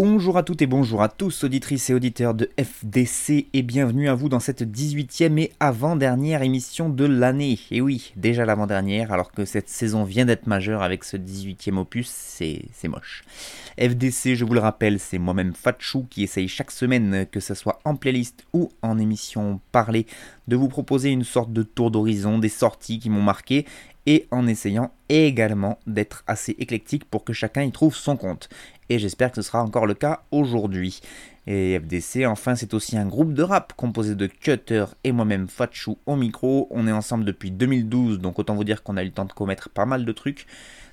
Bonjour à toutes et bonjour à tous, auditrices et auditeurs de FDC, et bienvenue à vous dans cette 18e et avant-dernière émission de l'année. Et oui, déjà l'avant-dernière, alors que cette saison vient d'être majeure avec ce 18e opus, c'est c'est moche. FDC, je vous le rappelle, c'est moi-même Fatchou qui essaye chaque semaine, que ce soit en playlist ou en émission parlée, de vous proposer une sorte de tour d'horizon des sorties qui m'ont marqué et en essayant également d'être assez éclectique pour que chacun y trouve son compte. Et j'espère que ce sera encore le cas aujourd'hui. Et FDC, enfin, c'est aussi un groupe de rap composé de Cutter et moi-même Fatchou au micro. On est ensemble depuis 2012, donc autant vous dire qu'on a eu le temps de commettre pas mal de trucs.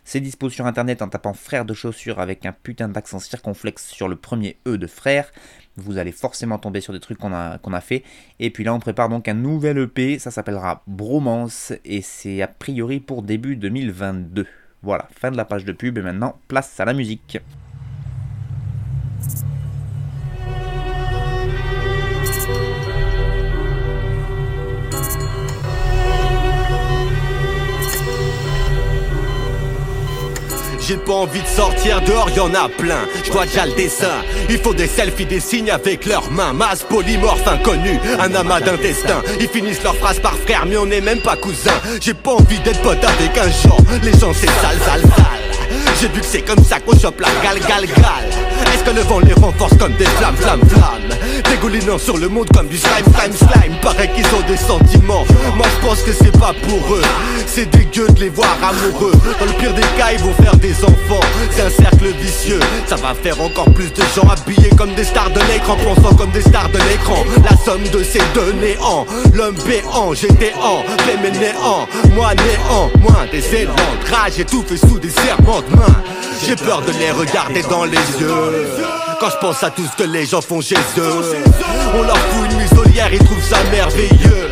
C'est dispo sur internet en tapant frère de chaussures avec un putain d'accent circonflexe sur le premier E de frère. Vous allez forcément tomber sur des trucs qu'on a, qu'on fait. Et puis là, on prépare donc un nouvel EP, ça s'appellera Bromance et c'est a priori pour début 2022. Voilà, fin de la page de pub et maintenant, place à la musique. J'ai pas envie de sortir dehors, y en a plein. Je vois déjà le dessin. Il faut des selfies, des signes avec leurs mains. Masse polymorphe inconnu, un amas d'intestin. Ils finissent leurs phrases par frère, mais on n'est même pas cousins. J'ai pas envie d'être pote avec un genre. Les gens c'est sale, sale, sale. J'ai vu que c'est comme ça qu'on chope la gal, gal, gal. Est-ce que le vent les renforce comme des flammes, flammes, flammes Dégoulinant sur le monde comme du slime, slime, slime. Paraît qu'ils ont des sentiments. Moi je pense que c'est pas pour eux. C'est dégueu de les voir amoureux. Dans le pire des cas, ils vont faire des enfants. C'est un cercle vicieux. Ça va faire encore plus de gens habillés comme des stars de l'écran, pensant comme des stars de l'écran. La somme de ces deux néants. L'homme béant, j'étais en, mes néant. Moi néant, moins des élans rage étouffés sous des serments de main. J'ai peur de les regarder dans les yeux. Quand je pense à tout ce que les gens font chez eux, on leur fout une muselière, ils trouvent ça merveilleux.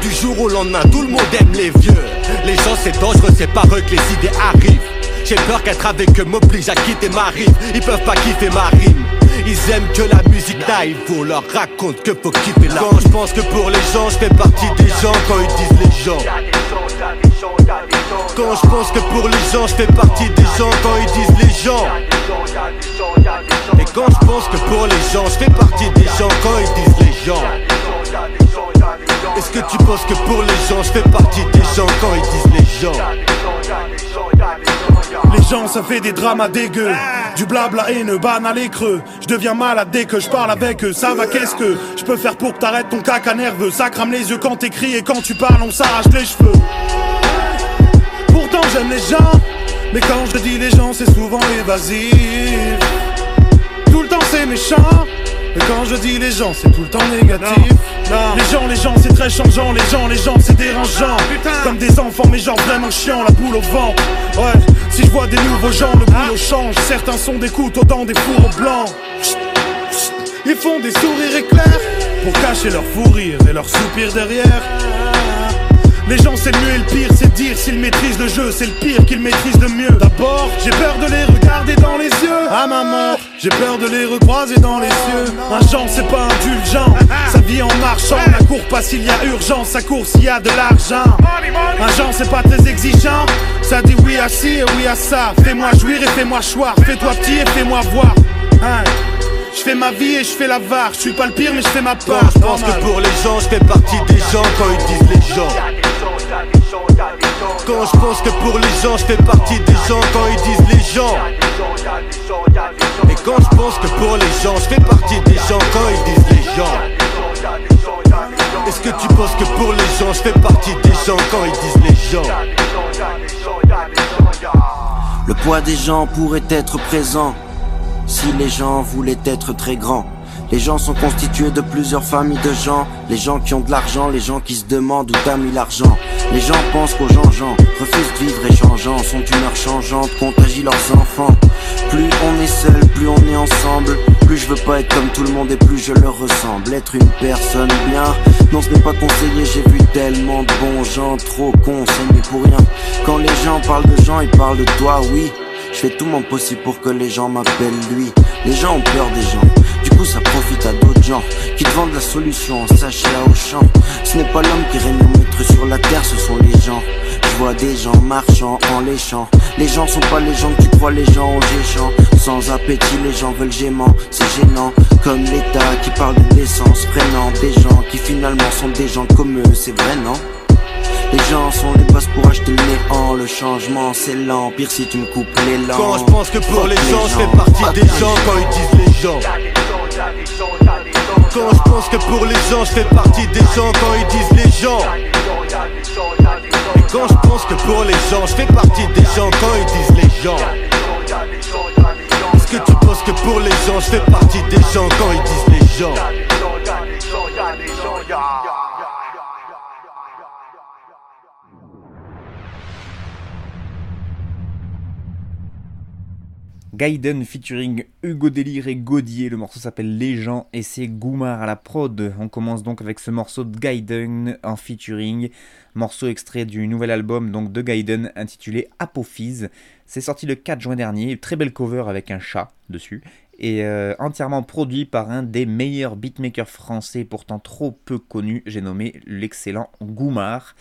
Du jour au lendemain, tout le monde aime les vieux. Les gens, c'est dangereux, c'est par eux que les idées arrivent. J'ai peur qu'être avec eux m'oblige à quitter ma rive. Ils peuvent pas kiffer ma rime. Ils aiment que la musique naïve, on leur raconte que faut kiffer la Quand je pense que pour les gens, je fais partie des gens quand ils disent les gens. Quand je pense que pour les gens, je fais partie des gens quand ils disent les gens. Et quand je pense que pour les gens, je fais partie des gens quand ils disent les gens. Est-ce que tu penses que pour les gens, je fais partie des gens? Quand ils disent les gens Les gens, ça fait des dramas dégueux. Du blabla haineux, banal et creux. Je deviens malade dès que je parle avec eux. Ça va, qu'est-ce que je peux faire pour que t'arrêtes ton caca nerveux? Ça crame les yeux quand t'écris et quand tu parles, on s'arrache les cheveux. J'aime les gens. Mais quand je dis les gens, c'est souvent évasif. Tout le temps, c'est méchant. Mais quand je dis les gens, c'est tout le temps négatif. Les gens, les gens, c'est très changeant. Les gens, les gens, c'est dérangeant. Comme des enfants, mais genre vraiment chiant, la boule au vent. Ouais, si je vois des nouveaux gens, le boulot change. Certains sont des couteaux dans des fours blancs. Ils font des sourires éclairs pour cacher leur fou rire et leur soupir derrière. Les gens c'est le mieux et le pire, c'est dire s'ils maîtrisent le jeu, c'est le pire qu'ils maîtrisent le mieux. D'abord, j'ai peur de les regarder dans les yeux. À ma mort, j'ai peur de les recroiser dans les cieux. Un genre c'est pas indulgent, ça vit en marchant. La court pas s'il y a urgence, ça court s'il y a de l'argent. Un genre c'est pas très exigeant, ça dit oui à ci et oui à ça. Fais-moi jouir et fais-moi choir, fais-toi petit et fais-moi voir. Hein. Je fais ma vie et je fais la var, je suis pas le pire mais je fais ma part. Je pense que pour les gens, je fais partie des gens quand ils disent les gens. Quand je pense que pour les gens, je fais partie des gens quand ils disent les gens. Et quand je pense que pour les gens, je fais partie des gens quand ils disent les gens. Est-ce que tu penses que pour les gens, je fais partie des gens? Quand ils disent les gens Le poids des gens pourrait être présent si les gens voulaient être très grands. Les gens sont constitués de plusieurs familles de gens. Les gens qui ont de l'argent, les gens qui se demandent où t'as mis l'argent. Les gens pensent qu'aux gens gens refusent de vivre et changeant, sont d'humeur changeante, contagient leurs enfants. Plus on est seul, plus on est ensemble. Plus je veux pas être comme tout le monde et plus je leur ressemble. Être une personne bien, non ce n'est pas conseillé. J'ai vu tellement de bons gens trop consommer pour rien. Quand les gens parlent de gens, ils parlent de toi, oui. Je fais tout mon possible pour que les gens m'appellent lui. Les gens ont peur des gens. Ça profite à d'autres gens qui te vendent la solution en sachet à champ. Ce n'est pas l'homme qui règne maître sur la terre, ce sont les gens. Je vois des gens marchant en léchant. Les gens sont pas les gens que tu crois, les gens ont géchant. Sans appétit, les gens veulent gémant, c'est gênant. Comme l'État qui parle de l'essence, prenant des gens qui finalement sont des gens comme eux, c'est vrai, non? Les gens sont les bases pour acheter le néant Le changement c'est lent, pire si tu me coupes les langues Quand je pense que pour les gens, je fais partie des gens Quand ils disent les gens Quand je pense que pour les gens, je fais partie des gens. Quand ils disent les gens Et quand je pense que pour les gens, je fais partie des gens. Quand ils disent les gens Est-ce que tu penses que pour les gens, je fais partie des gens? Quand ils disent les gens Gaiden featuring Hugo Délire et Godier. Le morceau s'appelle Les gens et c'est Goumar à la prod. On commence donc avec ce morceau de Gaiden en featuring. Morceau extrait du nouvel album donc de Gaiden intitulé Apophyse. C'est sorti le 4 juin dernier. Très belle cover avec un chat dessus. Et euh, entièrement produit par un des meilleurs beatmakers français pourtant trop peu connu. J'ai nommé l'excellent Goumar.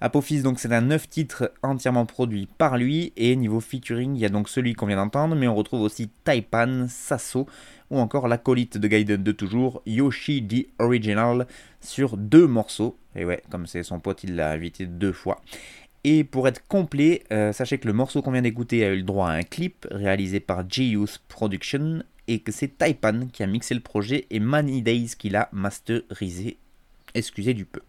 Apophis, donc c'est un 9 titres entièrement produit par lui, et niveau featuring, il y a donc celui qu'on vient d'entendre, mais on retrouve aussi Taipan, Sasso, ou encore l'acolyte de Gaiden de toujours, Yoshi the Original, sur deux morceaux. Et ouais, comme c'est son pote, il l'a invité deux fois. Et pour être complet, euh, sachez que le morceau qu'on vient d'écouter a eu le droit à un clip réalisé par J-Youth Production, et que c'est Taipan qui a mixé le projet et Many Days qui l'a masterisé. Excusez du peu.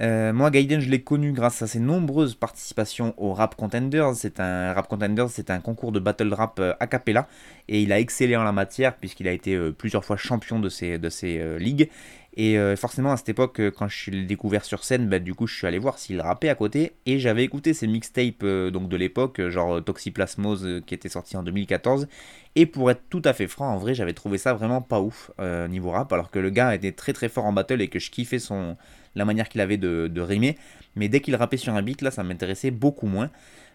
Euh, moi, Gaiden, je l'ai connu grâce à ses nombreuses participations au Rap Contenders. C'est un Rap Contenders, c'est un concours de battle rap euh, a cappella et il a excellé en la matière puisqu'il a été euh, plusieurs fois champion de ces, de ces ligues. Et forcément, à cette époque, quand je l'ai découvert sur scène, bah, du coup, je suis allé voir s'il rappait à côté et j'avais écouté ses mixtapes donc de l'époque, genre Toxiplasmose qui était sorti en 2014. Et pour être tout à fait franc, en vrai, j'avais trouvé ça vraiment pas ouf niveau rap, alors que le gars était très très fort en battle et que je kiffais son la manière qu'il avait de, rimer. Mais dès qu'il rappait sur un beat, là, ça m'intéressait beaucoup moins.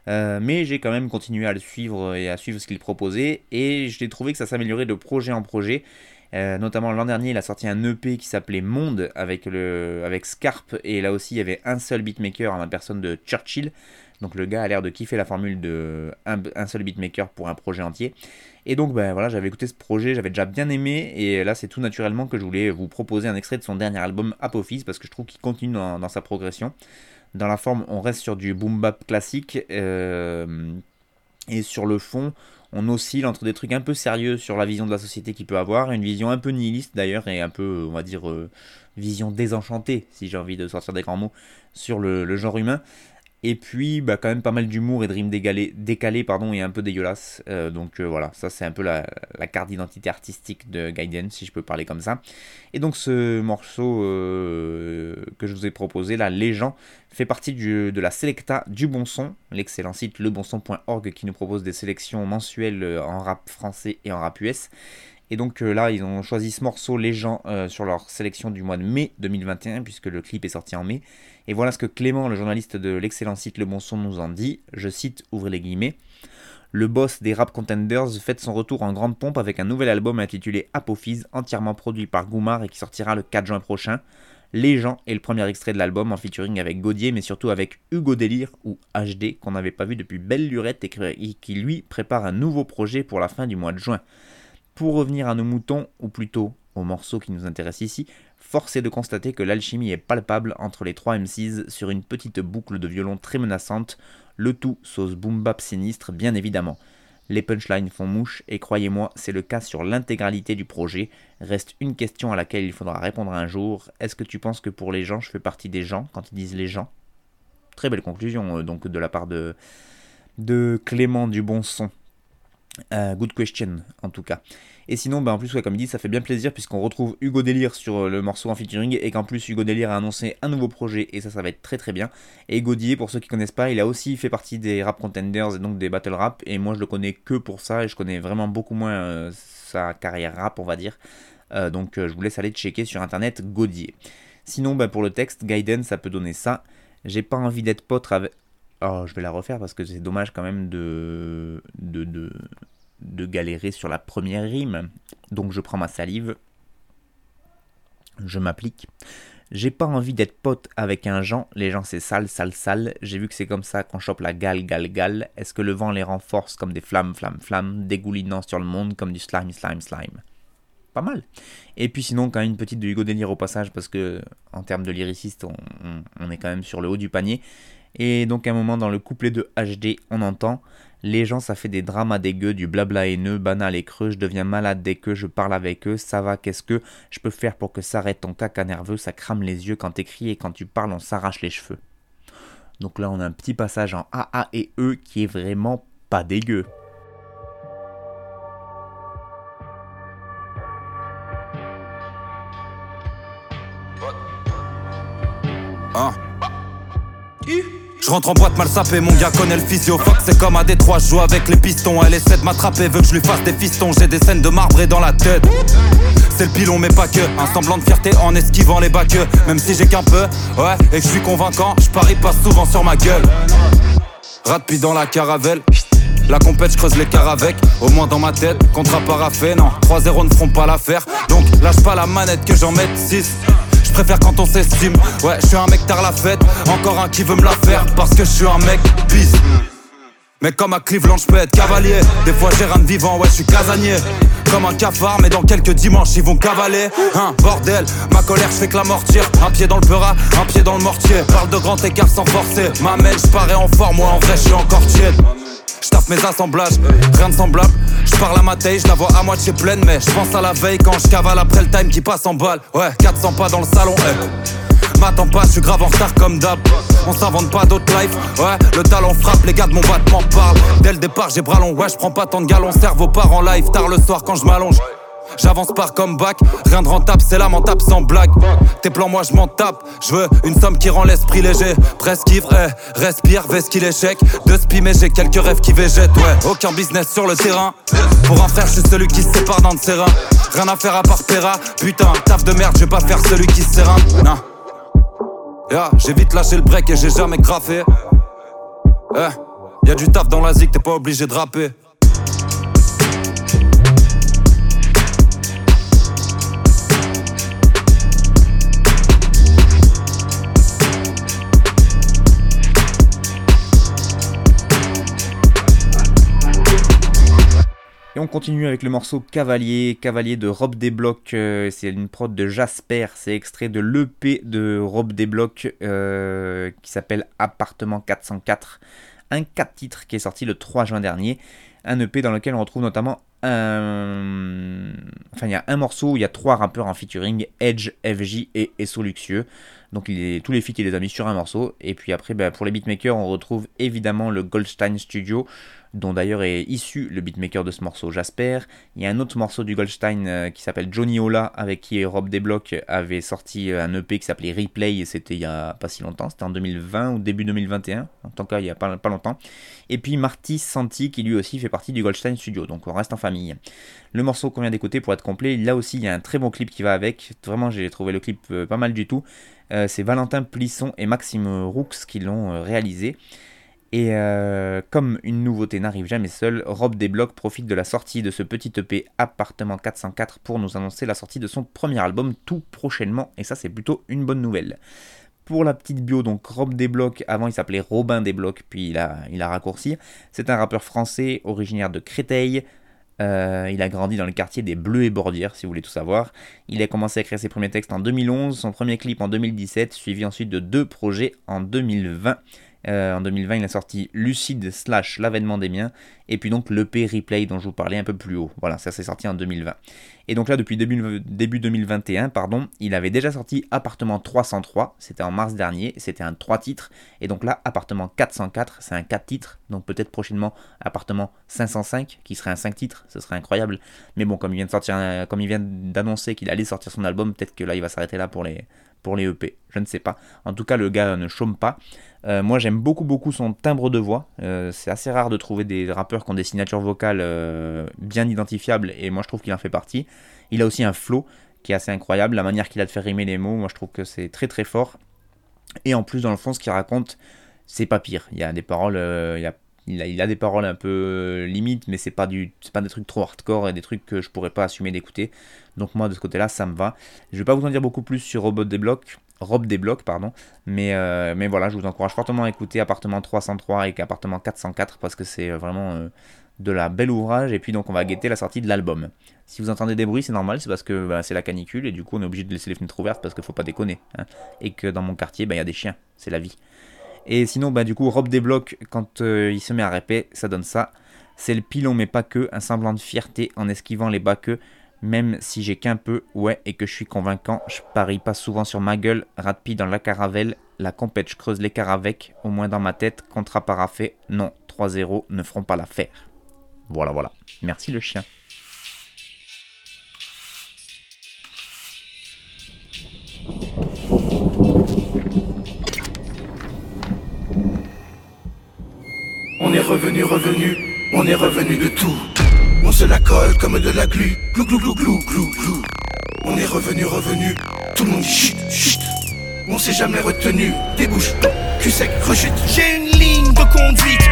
Euh, mais j'ai quand même continué à le suivre et à suivre ce qu'il proposait. Et j'ai trouvé que ça s'améliorait de projet en projet. Euh, notamment l'an dernier, il a sorti un EP qui s'appelait Monde avec, le, avec Scarpe. Et là aussi, il y avait un seul beatmaker en la personne de Churchill. Donc le gars a l'air de kiffer la formule de un, seul beatmaker pour un projet entier. Et donc ben voilà, j'avais écouté ce projet, j'avais déjà bien aimé, et là c'est tout naturellement que je voulais vous proposer un extrait de son dernier album Apophis, parce que je trouve qu'il continue dans, sa progression. Dans la forme, on reste sur du boom bap classique, euh, et sur le fond, on oscille entre des trucs un peu sérieux sur la vision de la société qu'il peut avoir, une vision un peu nihiliste d'ailleurs, et un peu, on va dire, euh, vision désenchantée, si j'ai envie de sortir des grands mots, sur le genre humain. Et puis, bah, quand même pas mal d'humour et de rimes décalées, pardon, et un peu dégueulasse. Euh, donc euh, voilà, ça c'est un peu la, carte d'identité artistique de Gaiden, si je peux parler comme ça. Et donc ce morceau euh, que je vous ai proposé, là, Les gens, fait partie de la Selecta du Bon Son, l'excellent site lebonson.org qui nous propose des sélections mensuelles en rap français et en rap US. Et donc là, ils ont choisi ce morceau, Les gens, sur leur sélection du mois de mai 2021, puisque le clip est sorti en mai. Et voilà ce que Clément, le journaliste de l'excellent site Le Bon Son, nous en dit. Je cite, ouvrez les guillemets. Le boss des rap contenders fête son retour en grande pompe avec un nouvel album intitulé Apophyse, entièrement produit par Goumar et qui sortira le 4 juin prochain. Les gens est le premier extrait de l'album en featuring avec Gaudier, mais surtout avec Hugo Délire ou HD, qu'on n'avait pas vu depuis Belle Lurette et qui lui prépare un nouveau projet pour la fin du mois de juin. Pour revenir à nos moutons, ou plutôt au morceau qui nous intéresse ici, force est de constater que l'alchimie est palpable entre les trois MCs sur une petite boucle de violon très menaçante, le tout sauce boom bap sinistre bien évidemment. Les punchlines font mouche et croyez-moi, c'est le cas sur l'intégralité du projet. Reste une question à laquelle il faudra répondre un jour. Est-ce que tu penses que pour les gens, je fais partie des gens quand ils disent les gens? Très belle conclusion euh, donc de la part de, de Clément du bon son. Euh, good question, en tout cas. Et sinon, bah, en plus, comme il dit, ça fait bien plaisir puisqu'on retrouve Hugo Délire sur euh, le morceau en featuring et qu'en plus, Hugo Délire a annoncé un nouveau projet et ça, ça va être très très bien. Et Godier, pour ceux qui connaissent pas, il a aussi fait partie des rap contenders et donc des battle rap. Et moi, je le connais que pour ça et je connais vraiment beaucoup moins euh, sa carrière rap, on va dire. donc, je vous laisse aller checker sur internet Godier. Sinon, bah, pour le texte, Gaiden, ça peut donner ça. J'ai pas envie d'être potre avec. Oh, je vais la refaire parce que c'est dommage quand même de, de, de, de galérer sur la première rime. Donc je prends ma salive, je m'applique. J'ai pas envie d'être pote avec un Jean, les gens c'est sale, sale, sale. J'ai vu que c'est comme ça qu'on chope la gale, gale, gale. Est-ce que le vent les renforce comme des flammes, flammes, flammes, dégoulinant sur le monde comme du slime, slime, slime? Pas mal. Et puis sinon, quand même une petite de Hugo Délire au passage, parce que en termes de lyriciste, on, on est quand même sur le haut du panier. Et donc à un moment dans le couplet de HD, on entend les gens, ça fait des dramas dégueux, du blabla haineux, banal et creux. Je deviens malade dès que je parle avec eux. Ça va, qu'est-ce que je peux faire pour que ça arrête ton caca nerveux Ça crame les yeux quand t'écris et quand tu parles, on s'arrache les cheveux. Donc là, on a un petit passage en AA et E qui est vraiment pas dégueu. Ah. Je rentre en boîte mal sapé, mon gars connaît le physio Fuck c'est comme à Détroit, je joue avec les pistons. Elle essaie de m'attraper, veut que je lui fasse des fistons. J'ai des scènes de marbre et dans la tête. C'est le pilon mais pas que. Un semblant de fierté en esquivant les bacs Même si j'ai qu'un peu, ouais, et que je suis convaincant Je parie pas souvent sur ma gueule. Rat puis dans la caravelle. La compète, je creuse les avec, au moins dans ma tête, contrat paraffé, non, 3-0 ne feront pas l'affaire, donc lâche pas la manette que j'en mette 6 je préfère quand on s'estime. Ouais, je suis un mec tard la fête. Encore un qui veut me la faire parce que je suis un mec bis. Mais comme à Cleveland, je peux être cavalier. Des fois j'ai rien de vivant, ouais, je suis casanier. Comme un cafard, mais dans quelques dimanches ils vont cavaler. Hein, bordel, ma colère, je fais que la mortière. Un pied dans le peura, un pied dans le mortier. Parle de grand écart sans forcer. Ma mère, je parais en forme, moi en vrai, je suis encore tiède. Je mes assemblages, rien de semblable. Je parle à ma taille, je la vois à moitié pleine, mais je pense à la veille quand je cavale après le time qui passe en balle. Ouais, 400 pas dans le salon, eh. M'attends pas, je suis grave en retard comme d'hab. On s'invente pas d'autres life, ouais, le talent frappe, les gars de mon battement parlent. Dès le départ, j'ai bras longs, ouais, je prends pas tant de galons, cerveau part en live, tard le soir quand je m'allonge. J'avance par comeback, rien de rentable, c'est lamentable sans blague. Tes plans, moi je m'en tape. Je veux une somme qui rend l'esprit léger. Presque ivre, eh, respire, veste qu'il échec. De spi, mais j'ai quelques rêves qui végètent, ouais. Aucun business sur le terrain. Pour un frère, je suis celui qui se sépare d'un de ses. Rien à faire à part Pera. Putain, taf de merde, je vais pas faire celui qui se. Non. Yeah, j'ai vite lâché le break et j'ai jamais graffé. Eh, y'a du taf dans la zik, t'es pas obligé de rapper. On continue avec le morceau Cavalier, Cavalier de Rob Desblocs, euh, c'est une prod de Jasper, c'est extrait de l'EP de Rob Desblocs euh, qui s'appelle Appartement 404, un 4 titres qui est sorti le 3 juin dernier, un EP dans lequel on retrouve notamment un... Enfin il y a un morceau où il y a trois rappeurs en featuring, Edge, FJ et Esso Luxueux. Donc tous les feats il les a mis sur un morceau. Et puis après ben, pour les beatmakers on retrouve évidemment le Goldstein Studio dont d'ailleurs est issu le beatmaker de ce morceau, Jasper. Il y a un autre morceau du Goldstein euh, qui s'appelle Johnny Ola, avec qui Rob Desblocs avait sorti euh, un EP qui s'appelait Replay, c'était il y a pas si longtemps, c'était en 2020 ou début 2021, en tant cas il y a pas, pas longtemps. Et puis Marty Santi, qui lui aussi fait partie du Goldstein Studio, donc on reste en famille. Le morceau qu'on vient d'écouter, pour être complet, là aussi il y a un très bon clip qui va avec, vraiment j'ai trouvé le clip euh, pas mal du tout. C'est Valentin Plisson et Maxime Roux qui l'ont réalisé. Et euh, comme une nouveauté n'arrive jamais seule, Rob Desblocs profite de la sortie de ce petit EP Appartement 404 pour nous annoncer la sortie de son premier album tout prochainement, et ça c'est plutôt une bonne nouvelle. Pour la petite bio, donc Rob Desblocs, avant il s'appelait Robin Desblocs, puis il a, raccourci. C'est un rappeur français originaire de Créteil, euh, il a grandi dans le quartier des Bleus et Bordières, si vous voulez tout savoir. Il a commencé à écrire ses premiers textes en 2011, son premier clip en 2017, suivi ensuite de deux projets en 2020. Euh, en 2020, il a sorti Lucide slash L'avènement des miens, et puis donc l'EP Replay dont je vous parlais un peu plus haut. Voilà, ça s'est sorti en 2020. Et donc là, depuis début, début 2021, pardon, il avait déjà sorti Appartement 303, c'était en mars dernier, c'était un 3 titres, et donc là, Appartement 404, c'est un 4 titres, donc peut-être prochainement Appartement 505, qui serait un 5 titres, ce serait incroyable. Mais bon, comme il vient de sortir, comme il vient d'annoncer qu'il allait sortir son album, peut-être que là, il va s'arrêter là pour les, pour les EP. Je ne sais pas. En tout cas, le gars ne chôme pas. Euh, moi, j'aime beaucoup, beaucoup son timbre de voix. Euh, c'est assez rare de trouver des rappeurs qui ont des signatures vocales euh, bien identifiables, et moi, je trouve qu'il en fait partie. Il a aussi un flow qui est assez incroyable. La manière qu'il a de faire rimer les mots, moi, je trouve que c'est très, très fort. Et en plus, dans le fond, ce qu'il raconte, c'est pas pire. Il y a des paroles, il, a, des paroles un peu limites, mais c'est pas c'est pas des trucs trop hardcore et des trucs que je pourrais pas assumer d'écouter. Donc moi, de ce côté-là, ça me va. Je vais pas vous en dire beaucoup plus sur Robot Débloque. Rob Débloque, pardon. Mais, euh, mais voilà, je vous encourage fortement à écouter Appartement 303 et Appartement 404 parce que c'est euh, vraiment euh, de la belle ouvrage. Et puis donc on va guetter la sortie de l'album. Si vous entendez des bruits, c'est normal, c'est parce que bah, c'est la canicule et du coup on est obligé de laisser les fenêtres ouvertes parce qu'il faut pas déconner. Hein. Et que dans mon quartier, bah, il y a des chiens, c'est la vie. Et sinon, bah, du coup, Rob débloque quand il se met à répéter, ça donne ça. C'est le pilon, mais pas que, un semblant de fierté en esquivant les bas que même si j'ai qu'un peu, ouais, et que je suis convaincant, je parie pas souvent sur ma gueule, rapide dans la caravelle, la compète, je creuse l'écart avec, au moins dans ma tête, contrat parafait, non, 3-0 ne feront pas l'affaire. Voilà, voilà. Merci le chien. On est revenu, revenu, on est revenu de tout. On se la colle comme de la glu. Glou glou glou glou glou. On est revenu, revenu. Tout le monde dit chut, chut. On s'est jamais retenu. Débouche, cul sec, rechute. De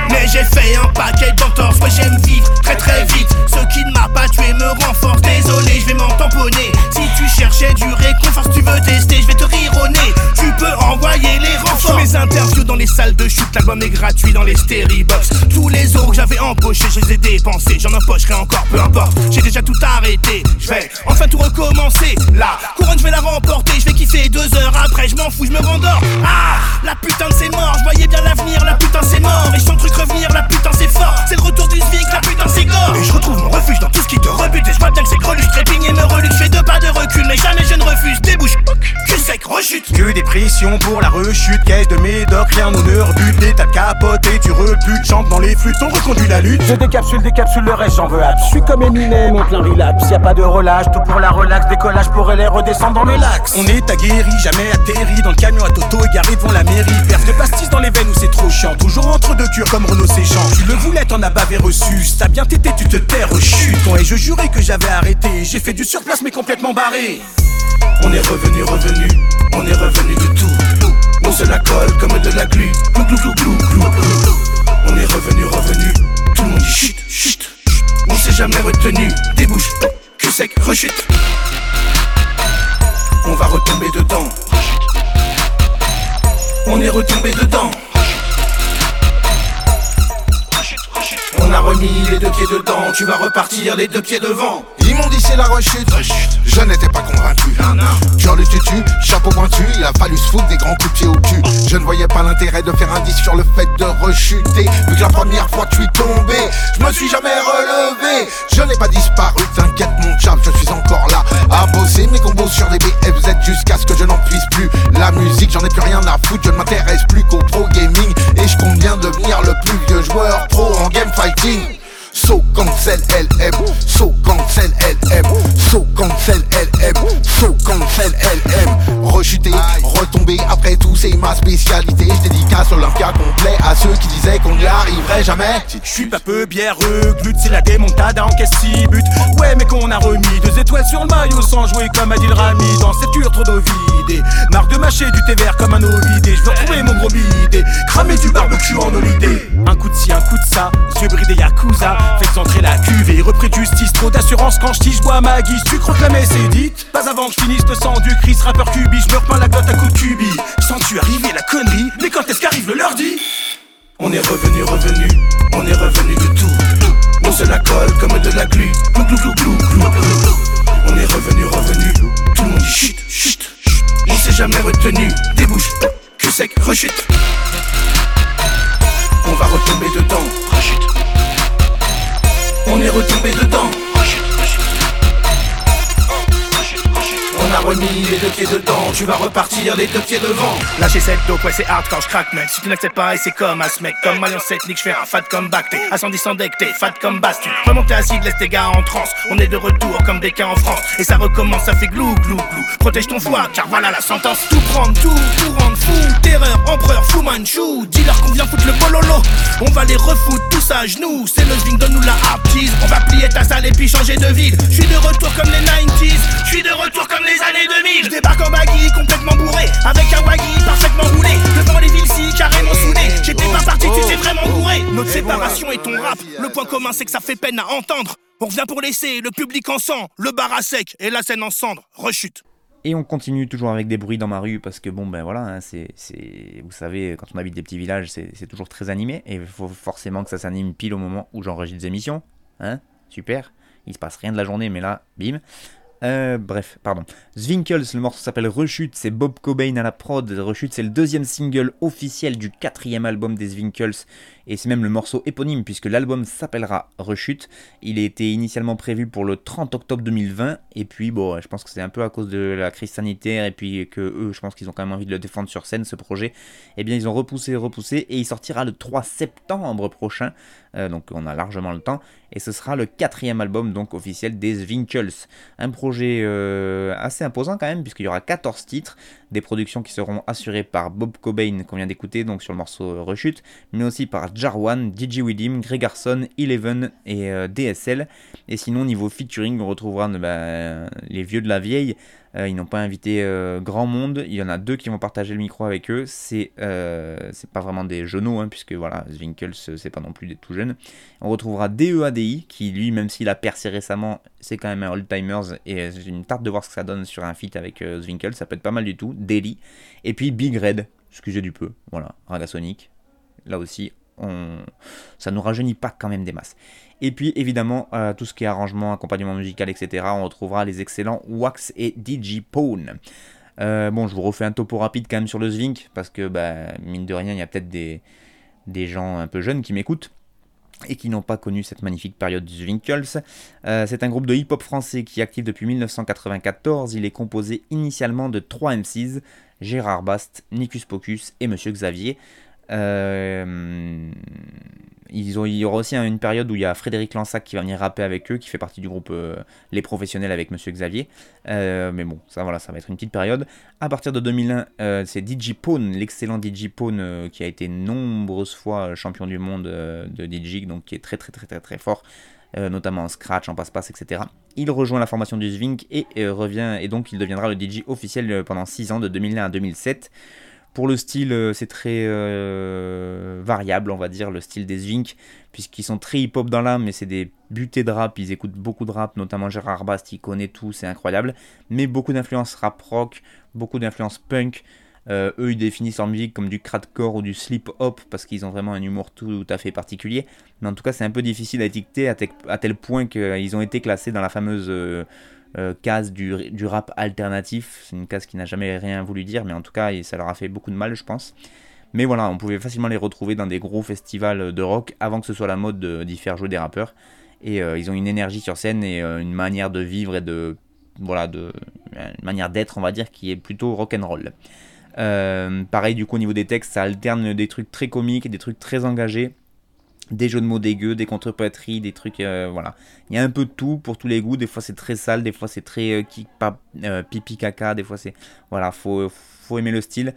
mais j'ai fait un paquet d'entorses. Ouais, j'aime vivre très très vite. Ce qui ne m'a pas tué me renforce. Désolé, je vais m'en tamponner. Si tu cherchais du réconfort, si tu veux tester, je vais te rire au nez. Tu peux envoyer les renforts. mes interviews dans les salles de chute. L'album est gratuit dans les box Tous les euros que j'avais empochés, je les ai dépensés. J'en empocherai encore, peu importe. J'ai déjà tout arrêté. Je vais enfin tout recommencer. La couronne, je vais la remporter. Je vais kiffer deux heures après. Je m'en fous, je me rendors. Ah, la putain de c'est mort. Je voyais bien l'avenir. La putain c'est mort. Et je truc revenir. La putain c'est fort. C'est le retour du SVIC. La putain c'est gore. Et je retrouve mon refuge dans tout ce qui te rebute. Et je vois bien que c'est greluche. Trépigne et me reluque. Je fais deux pas de recul. Mais jamais je ne refuse. Débouche. Cul sec, rechute. Des pressions pour la rechute. Caisse de médoc. Rien nous ne rebute. T'as capoté. Tu reputes. Chante dans les flûtes. On reconduit la lutte. Je décapsule, décapsule le reste. J'en veux ab. Je suis comme Eminem. Mon plein relapse. Y a pas de relâche. Tout pour la relax. Décollage pour aller redescendre dans le lac. On est aguerri. Jamais atterri. Dans le camion à Toto égaré devant la mairie. Perte de pastis dans les veines où c'est trop chiant. Toujours entre deux cures comme Renault Séchant. Tu le voulais, t'en as bavé reçu. T'as bien tété, tu te terres, chute. Et je jurais que j'avais arrêté. J'ai fait du surplace, mais complètement barré. On est revenu, revenu. On est revenu de tout. On se la colle comme de la glu. Glou, glou, glou, glou, glou. On est revenu, revenu. Tout le monde dit chut, chut. On s'est jamais retenu. Débouche, que sec, rechute. On va retomber dedans. On est retombé dedans. On a remis les deux pieds dedans, tu vas repartir les deux pieds devant. Ils m'ont dit c'est la rechute, je n'étais pas convaincu. Genre le tutu, chapeau pointu, il a fallu se foutre des grands coups de pied au cul. Je ne voyais pas l'intérêt de faire un disque sur le fait de rechuter. Vu que la première fois tu es tombé, je me suis jamais relevé. Je n'ai pas disparu, t'inquiète mon chap, je suis encore là à bosser mes combos sur des BFZ jusqu'à ce que je n'en puisse plus. La musique, j'en ai plus rien à foutre, je ne m'intéresse plus qu'au pro gaming et je compte bien devenir le plus vieux joueur pro en game fighting. So cancel LM, so cancel LM, so cancel LM, so cancel LM. Rechuter, retomber, après tout c'est ma spécialité. Je dédicace Olympia complet à ceux qui disaient qu'on n'y arriverait jamais. Je suis pas peu bièreux, glute c'est la démontada en caisse 6 buts. Ouais mais qu'on a remis deux étoiles sur le maillot sans jouer comme Adil Rami dans cette cure trop d'eau vidée. Marque de mâcher du thé vert comme un ovidé. Je veux retrouver mon gros bidé, cramer du barbecue en olidé. Un coup de ça, yeux Yakuza. Faites entrer la cuvée, repris de justice, trop d'assurance quand je bois ma guise, tu crois que la messe est dite? Pas avant que je finisse le sang du Chris, rappeur cubi, je me repeins la glotte à coup de cubi. Sens-tu arriver la connerie Mais quand est-ce qu'arrive le lundi On est revenu, revenu, on est revenu de tout. On se la colle comme de la glu. On est revenu, revenu, tout le monde dit chut, chut. On s'est jamais retenu, débouche, que sec, rechute on va retomber dedans. Ah, Rachid. On est retombé dedans. On a remis les deux pieds dedans, tu vas repartir les deux pieds devant. Lâcher cette dope, ouais c'est hard quand je craque mec. Si tu n'acceptes pas, et c'est comme un mec Comme Alliance ethnique, je fais un fat comme back T'es à 110 sans deck, t'es fat comme basse Tu remontes à laisse tes gars en transe. On est de retour comme des cas en France. Et ça recommence, ça fait glou glou glou. Protège ton foie, car voilà la sentence. Tout prendre, tout, tout rendre fou. Terreur, empereur, fou manchou. Dis-leur qu'on vient foutre le bololo On va les refoutre tous à genoux. C'est le swing, donne-nous la haptise. On va plier ta salle et puis changer de ville. Je suis de retour comme les 90s Je suis de retour comme les années 2000 Je débarque en baggy, complètement bourré Avec un waggy parfaitement roulé. Devant les villes si carrément soudées J'étais pas parti, tu t'es vraiment bourré. Notre séparation et ton rap. Le point commun c'est que ça fait peine à entendre. On revient pour laisser le public en sang Le bar à sec et la scène en cendre. Rechute. Et on continue toujours avec des bruits dans ma rue parce que bon ben voilà, hein, c'est, vous savez, quand on habite des petits villages, c'est, c'est toujours très animé et il faut forcément que ça s'anime pile au moment où j'enregistre des émissions. Hein Super. Il se passe rien de la journée, mais là, bim. Euh, bref, pardon. Zwinkels, le morceau s'appelle Rechute, c'est Bob Cobain à la prod. Rechute, c'est le deuxième single officiel du quatrième album des Zwinkels et c'est même le morceau éponyme puisque l'album s'appellera Rechute. Il était initialement prévu pour le 30 octobre 2020 et puis bon, je pense que c'est un peu à cause de la crise sanitaire et puis que eux, je pense qu'ils ont quand même envie de le défendre sur scène ce projet. Eh bien, ils ont repoussé, repoussé et il sortira le 3 septembre prochain. Euh, donc on a largement le temps et ce sera le quatrième album donc officiel des Zwinkels. Un projet euh, assez imposant quand même puisqu'il y aura 14 titres, des productions qui seront assurées par Bob Cobain qu'on vient d'écouter donc sur le morceau Rechute, mais aussi par Jarwan, DJ Widim, Gregarson, Eleven et euh, DSL. Et sinon, niveau featuring, on retrouvera bah, les vieux de la vieille. Euh, ils n'ont pas invité euh, grand monde. Il y en a deux qui vont partager le micro avec eux. C'est c'est pas vraiment des genoux, hein, puisque voilà, Zwinkels, c'est pas non plus des tout jeunes. On retrouvera DEADI, qui lui, même s'il a percé récemment, c'est quand même un old-timers. Et j'ai une tarte de voir ce que ça donne sur un feat avec Zwinkels. Ça peut être pas mal du tout. Daily. Et puis Big Red, excusez du peu. Voilà, Ragasonic. Là aussi, ça nous rajeunit pas quand même des masses. Et puis évidemment, euh, tout ce qui est arrangement, accompagnement musical, etc., on retrouvera les excellents Wax et DJ Pone. Euh, bon, je vous refais un topo rapide quand même sur le Zwink, parce que bah, mine de rien, il y a peut-être des, gens un peu jeunes qui m'écoutent et qui n'ont pas connu cette magnifique période du Zwinkels. Euh, c'est un groupe de hip-hop français qui est actif depuis 1994. Il est composé initialement de trois MCs, Gérard Bast, Nicus Pocus et Monsieur Xavier. Euh, ils ont, il y aura aussi une période où il y a Frédéric Lansac qui va venir rapper avec eux, qui fait partie du groupe euh, Les Professionnels avec Monsieur Xavier. Euh, mais bon, ça voilà, ça va être une petite période. À partir de 2001, c'est DJ Pone, l'excellent DJ Pone, qui a été nombreuses fois champion du monde de DJ, donc qui est très très très très très fort. notamment en scratch, en passe-passe, etc. Il rejoint la formation du Zwink et revient et donc il deviendra le DJ officiel pendant 6 ans de 2001 à 2007. Pour le style, euh, c'est très euh, variable, on va dire, le style des Zwink, puisqu'ils sont très hip-hop dans l'âme, mais c'est des butés de rap, ils écoutent beaucoup de rap, notamment Gérard Bast, il connaît tout, c'est incroyable, mais beaucoup d'influence rap rock, beaucoup d'influence punk. Euh, eux, ils définissent leur musique comme du cradcore ou du slip-hop parce qu'ils ont vraiment un humour tout, à fait particulier. Mais en tout cas, c'est un peu difficile à étiqueter à, tel point qu'ils ont été classés dans la fameuse case du, rap alternatif. C'est une case qui n'a jamais rien voulu dire, mais en tout cas, ça leur a fait beaucoup de mal, je pense. Mais voilà, on pouvait facilement les retrouver dans des gros festivals de rock avant que ce soit la mode d'y faire jouer des rappeurs. Et euh, ils ont une énergie sur scène et euh, une manière de vivre et de voilà une manière d'être, on va dire, qui est plutôt rock and roll. pareil, du coup, au niveau des textes, ça alterne des trucs très comiques et des trucs très engagés des jeux de mots dégueux, des contrepoitrines, des trucs, euh, voilà. Il y a un peu de tout pour tous les goûts. Des fois c'est très sale, des fois c'est très euh, euh, pipi caca, des fois c'est, voilà, faut, faut aimer le style.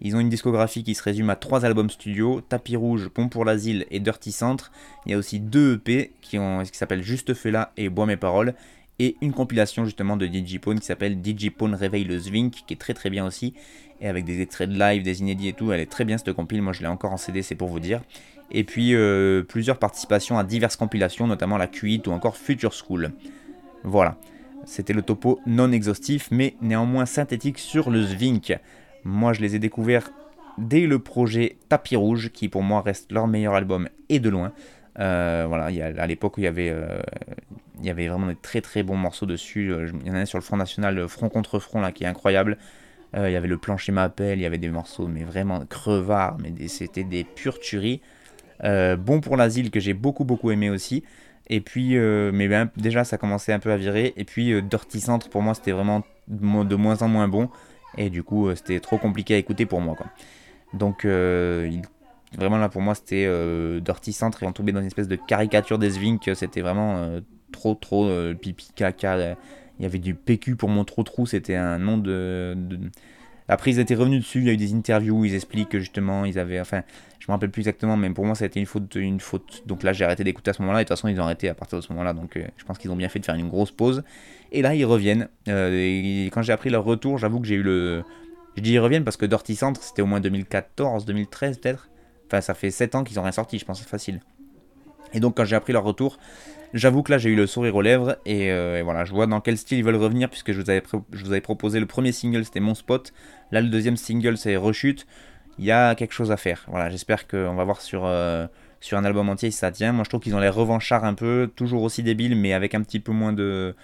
Ils ont une discographie qui se résume à trois albums studio, Tapis Rouge, Pont pour l'Asile et Dirty Centre. Il y a aussi deux EP qui, ont, qui s'appellent Juste là et Bois mes paroles. Et une compilation justement de Digipone qui s'appelle Digipone Réveille le Zwink, qui est très très bien aussi. Et avec des extraits de live, des inédits et tout, elle est très bien cette compile. Moi je l'ai encore en CD, c'est pour vous dire et puis euh, plusieurs participations à diverses compilations, notamment la QI ou encore Future School. Voilà, c'était le topo non exhaustif, mais néanmoins synthétique sur le Zvink. Moi, je les ai découverts dès le projet Tapis Rouge, qui pour moi reste leur meilleur album et de loin. Euh, voilà, à l'époque où il y avait, euh, il y avait vraiment des très très bons morceaux dessus. Il y en a un sur le Front National, Front contre Front, là, qui est incroyable. il y avait le plancher m'appelle, il y avait des morceaux, mais vraiment crevards, mais c'était des pures tueries. Euh, bon pour l'asile que j'ai beaucoup beaucoup aimé aussi. Et puis, euh, mais ben, déjà, ça commençait un peu à virer. Et puis, euh, Centre, pour moi, c'était vraiment de moins en moins bon. Et du coup, euh, c'était trop compliqué à écouter pour moi. Quoi. Donc, vraiment, là, pour moi, c'était Dirty Centre. Et on tombait dans une espèce de caricature des Svink. C'était vraiment trop, trop pipi, caca. Il y avait du PQ pour mon trop trou. C'était un nom de après, ils étaient revenus dessus, il y a eu des interviews où ils expliquent que justement, ils avaient. Enfin, je me rappelle plus exactement, mais pour moi, ça a été une faute. Une faute. Donc là, j'ai arrêté d'écouter à ce moment-là, et de toute façon, ils ont arrêté à partir de ce moment-là. Donc euh, je pense qu'ils ont bien fait de faire une grosse pause. Et là, ils reviennent. Euh, et quand j'ai appris leur retour, j'avoue que j'ai eu le. Je dis ils reviennent parce que Dirty Centre, c'était au moins 2014, 2013 peut-être. Enfin, ça fait 7 ans qu'ils ont rien sorti, je pense, c'est facile. Et donc, quand j'ai appris leur retour, J'avoue que là j'ai eu le sourire aux lèvres euh, et, voilà, je vois dans quel style ils veulent revenir puisque je vous avais, je vous avais proposé le premier single c'était Mon Spot, là le deuxième single c'est Rechute, il y a quelque chose à faire. Voilà, j'espère qu'on va voir sur, euh, un album entier si ça tient. Moi je trouve qu'ils ont l'air revanchards un peu, toujours aussi débiles mais avec un petit peu moins de...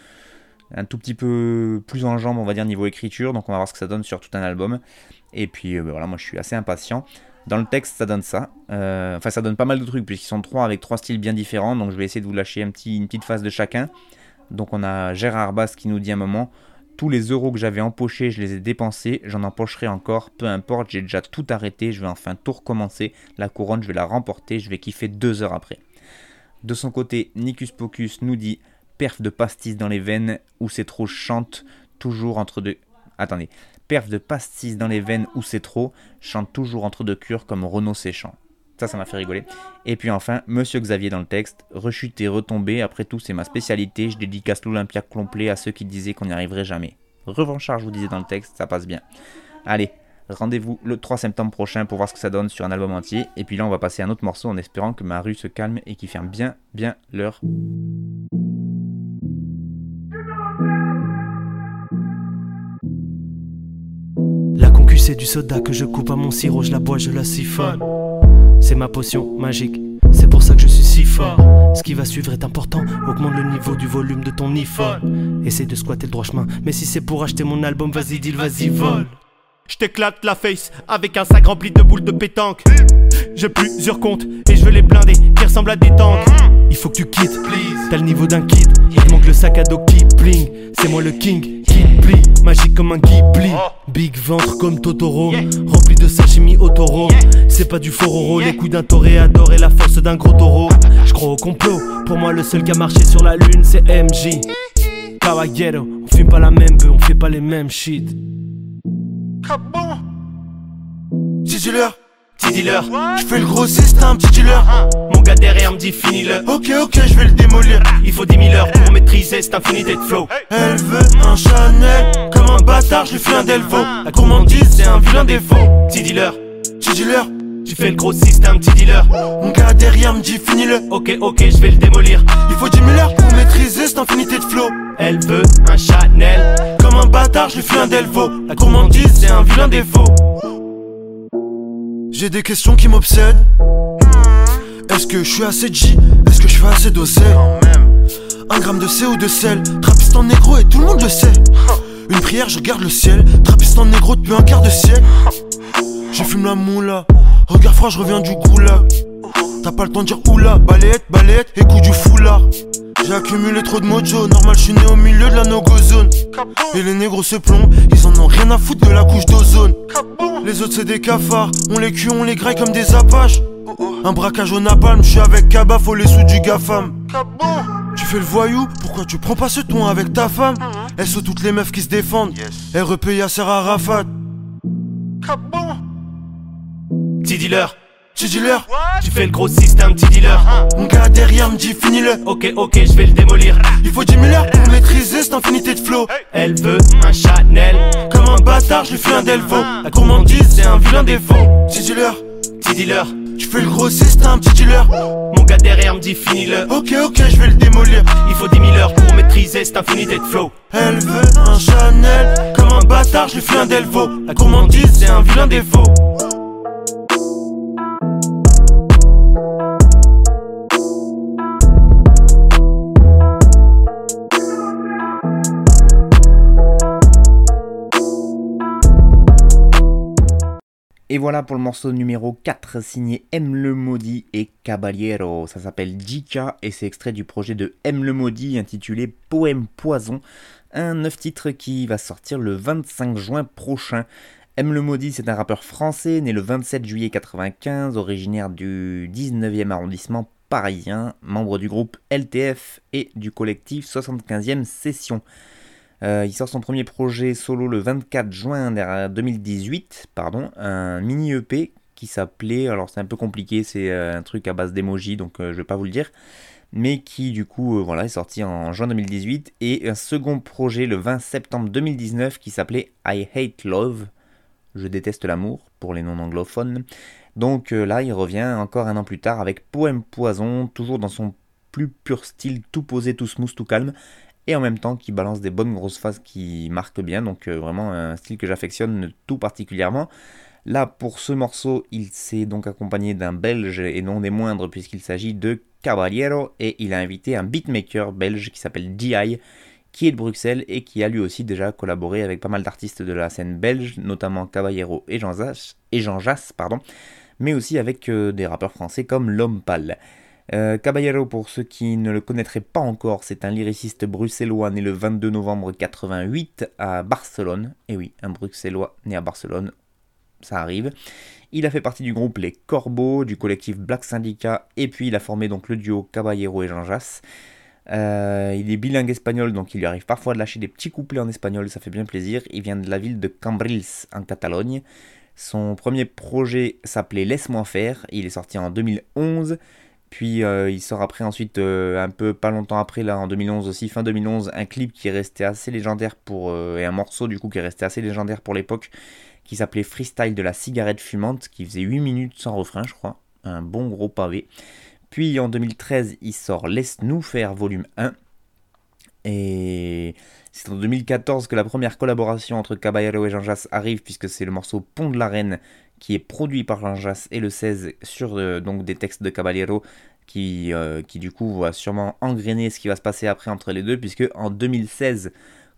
un tout petit peu plus en jambes on va dire niveau écriture, donc on va voir ce que ça donne sur tout un album. Et puis euh, ben voilà, moi je suis assez impatient. Dans le texte, ça donne ça. Euh, enfin, ça donne pas mal de trucs, puisqu'ils sont trois avec trois styles bien différents. Donc, je vais essayer de vous lâcher un petit, une petite phase de chacun. Donc, on a Gérard Bass qui nous dit un moment Tous les euros que j'avais empochés, je les ai dépensés. J'en empocherai encore. Peu importe, j'ai déjà tout arrêté. Je vais enfin tout recommencer. La couronne, je vais la remporter. Je vais kiffer deux heures après. De son côté, Nicus Pocus nous dit Perf de pastis dans les veines, où c'est trop chante, toujours entre deux. Attendez, perf de pastis dans les veines où c'est trop, chante toujours entre deux cures comme Renaud Séchant. Ça, ça m'a fait rigoler. Et puis enfin, Monsieur Xavier dans le texte, rechuter, retomber, après tout c'est ma spécialité, je dédicace l'Olympia complet à ceux qui disaient qu'on n'y arriverait jamais. Revanchard, je vous disais dans le texte, ça passe bien. Allez, rendez-vous le 3 septembre prochain pour voir ce que ça donne sur un album entier. Et puis là, on va passer à un autre morceau en espérant que ma rue se calme et qu'il ferme bien, bien l'heure. c'est du soda que je coupe à mon sirop, je la bois, je la siphonne. C'est ma potion magique, c'est pour ça que je suis si fort. Ce qui va suivre est important, augmente le niveau du volume de ton iPhone. Essaye de squatter le droit chemin, mais si c'est pour acheter mon album, vas-y, dis vas-y, vol. Je t'éclate la face avec un sac rempli de boules de pétanque. J'ai plusieurs comptes et je veux les blinder qui ressemblent à des tanks. Il faut que tu quittes, t'as le niveau d'un kid. Il manque le sac à dos qui bling. C'est moi le king qui plie, magique comme un ghibli. Big ventre comme Totoro, rempli de sashimi au. C'est pas du fororo, les coups d'un toréador et la force d'un gros taureau. Je crois au complot, pour moi le seul qui a marché sur la lune c'est MJ. Caballero, on fume pas la même bœuf, on fait pas les mêmes shit. bon? Petit dealer, petit dealer, je fais le gros un petit dealer. Mon gars derrière me dit fini le. Ok, ok, je vais le démolir. Il faut 10 000 heures pour maîtriser cette infinité de flow. Elle veut un Chanel, comme un bâtard, je lui fais un Delvo. La gourmandise, c'est un vilain défaut. Petit dealer, petit dealer. Tu fais le gros système, petit dealer. Mon gars derrière me dit fini le. Ok, ok, je vais le démolir. Il faut 10 000 heures pour maîtriser cette infinité de flow. Elle veut un Chanel. Comme un bâtard, je lui fais un Delvo. La gourmandise, c'est un vilain défaut. J'ai des questions qui m'obsèdent. Est-ce que je suis assez G? Est-ce que je fais assez d'oseille Un gramme de C ou de sel. Trappiste en négro et tout le monde le sait. Une prière, je regarde le ciel. Trappiste en négro depuis un quart de siècle. Je fume la moula Regarde froid, je reviens du goulag T'as pas le temps de dire oula Balayette, balayette et coup du foulard. J'ai accumulé trop de mojo, normal je suis né au milieu de la no-go zone Et les négros se plombent, ils en ont rien à foutre de la couche d'ozone. Les autres c'est des cafards, on les cuit, on les graille comme des apaches. Un braquage au napalm, je suis avec Kaba, faut les sous du GAFAM. Tu fais le voyou, pourquoi tu prends pas ce ton avec ta femme? Elles sont toutes les meufs qui se défendent, REP Yasser Arafat Petit dealer Petit dealer, tu fais le gros système, petit dealer. Mon gars derrière me dit finis le. Ok, ok, je vais le démolir. Il faut 10 000 heures pour maîtriser cette infinité de flow. Elle veut un Chanel. Comme un bâtard, je lui fais un Delvo. La gourmandise, c'est un vilain défaut. Petit dealer, petit dealer. Tu fais le gros système, petit dealer. Mon gars derrière me dit finis le. Ok, ok, je vais le démolir. Il faut 10 000 heures pour maîtriser cette infinité de flow. Elle veut un Chanel. Comme un bâtard, je lui fais un Delvo. La gourmandise, c'est un vilain défaut. Et voilà pour le morceau numéro 4 signé M le Maudit et Caballero. Ça s'appelle Jika et c'est extrait du projet de M le Maudit intitulé Poème Poison, un neuf titres qui va sortir le 25 juin prochain. M le Maudit, c'est un rappeur français né le 27 juillet 95, originaire du 19e arrondissement parisien, membre du groupe LTF et du collectif 75e Session. Euh, il sort son premier projet solo le 24 juin 2018, pardon, un mini EP qui s'appelait, alors c'est un peu compliqué, c'est euh, un truc à base d'emoji, donc euh, je vais pas vous le dire, mais qui du coup voilà, est sorti en juin 2018, et un second projet le 20 septembre 2019 qui s'appelait I Hate Love, je déteste l'amour pour les non-anglophones. Donc là, il revient encore un an plus tard avec Poème Poison, toujours dans son plus pur style, tout posé, tout smooth, tout calme, et en même temps qui balance des bonnes grosses phases qui marquent bien, donc euh, vraiment un style que j'affectionne tout particulièrement. Là, pour ce morceau, il s'est donc accompagné d'un belge et non des moindres puisqu'il s'agit de Caballero et il a invité un beatmaker belge qui s'appelle DI qui est de Bruxelles et qui a lui aussi déjà collaboré avec pas mal d'artistes de la scène belge, notamment Caballero et Jean, Jass, mais aussi avec euh, des rappeurs français comme L'Homme Pâle. Euh, Caballero, pour ceux qui ne le connaîtraient pas encore, c'est un lyriciste bruxellois né le 22 novembre 88 à Barcelone. Et oui, un bruxellois né à Barcelone, ça arrive. Il a fait partie du groupe Les Corbeaux, du collectif Black Syndicat, et puis il a formé donc le duo Caballero et Jean Jass. Euh, il est bilingue espagnol, donc il lui arrive parfois de lâcher des petits couplets en espagnol, ça fait bien plaisir. Il vient de la ville de Cambrils, en Catalogne. Son premier projet s'appelait Laisse-moi faire, il est sorti en 2011. Puis euh, il sort après ensuite, euh, un peu pas longtemps après, là en 2011 aussi, fin 2011, un clip qui est resté assez légendaire pour, euh, et un morceau du coup qui est resté assez légendaire pour l'époque, qui s'appelait Freestyle de la cigarette fumante, qui faisait 8 minutes sans refrain je crois, un bon gros pavé. Puis en 2013 il sort Laisse-nous faire volume 1, et c'est en 2014 que la première collaboration entre Caballero et Jean Jass arrive, puisque c'est le morceau Pont de la Reine qui est produit par Jean Jass et le 16 sur euh, donc des textes de Caballero qui, euh, qui du coup va sûrement engrainer ce qui va se passer après entre les deux, puisque en 2016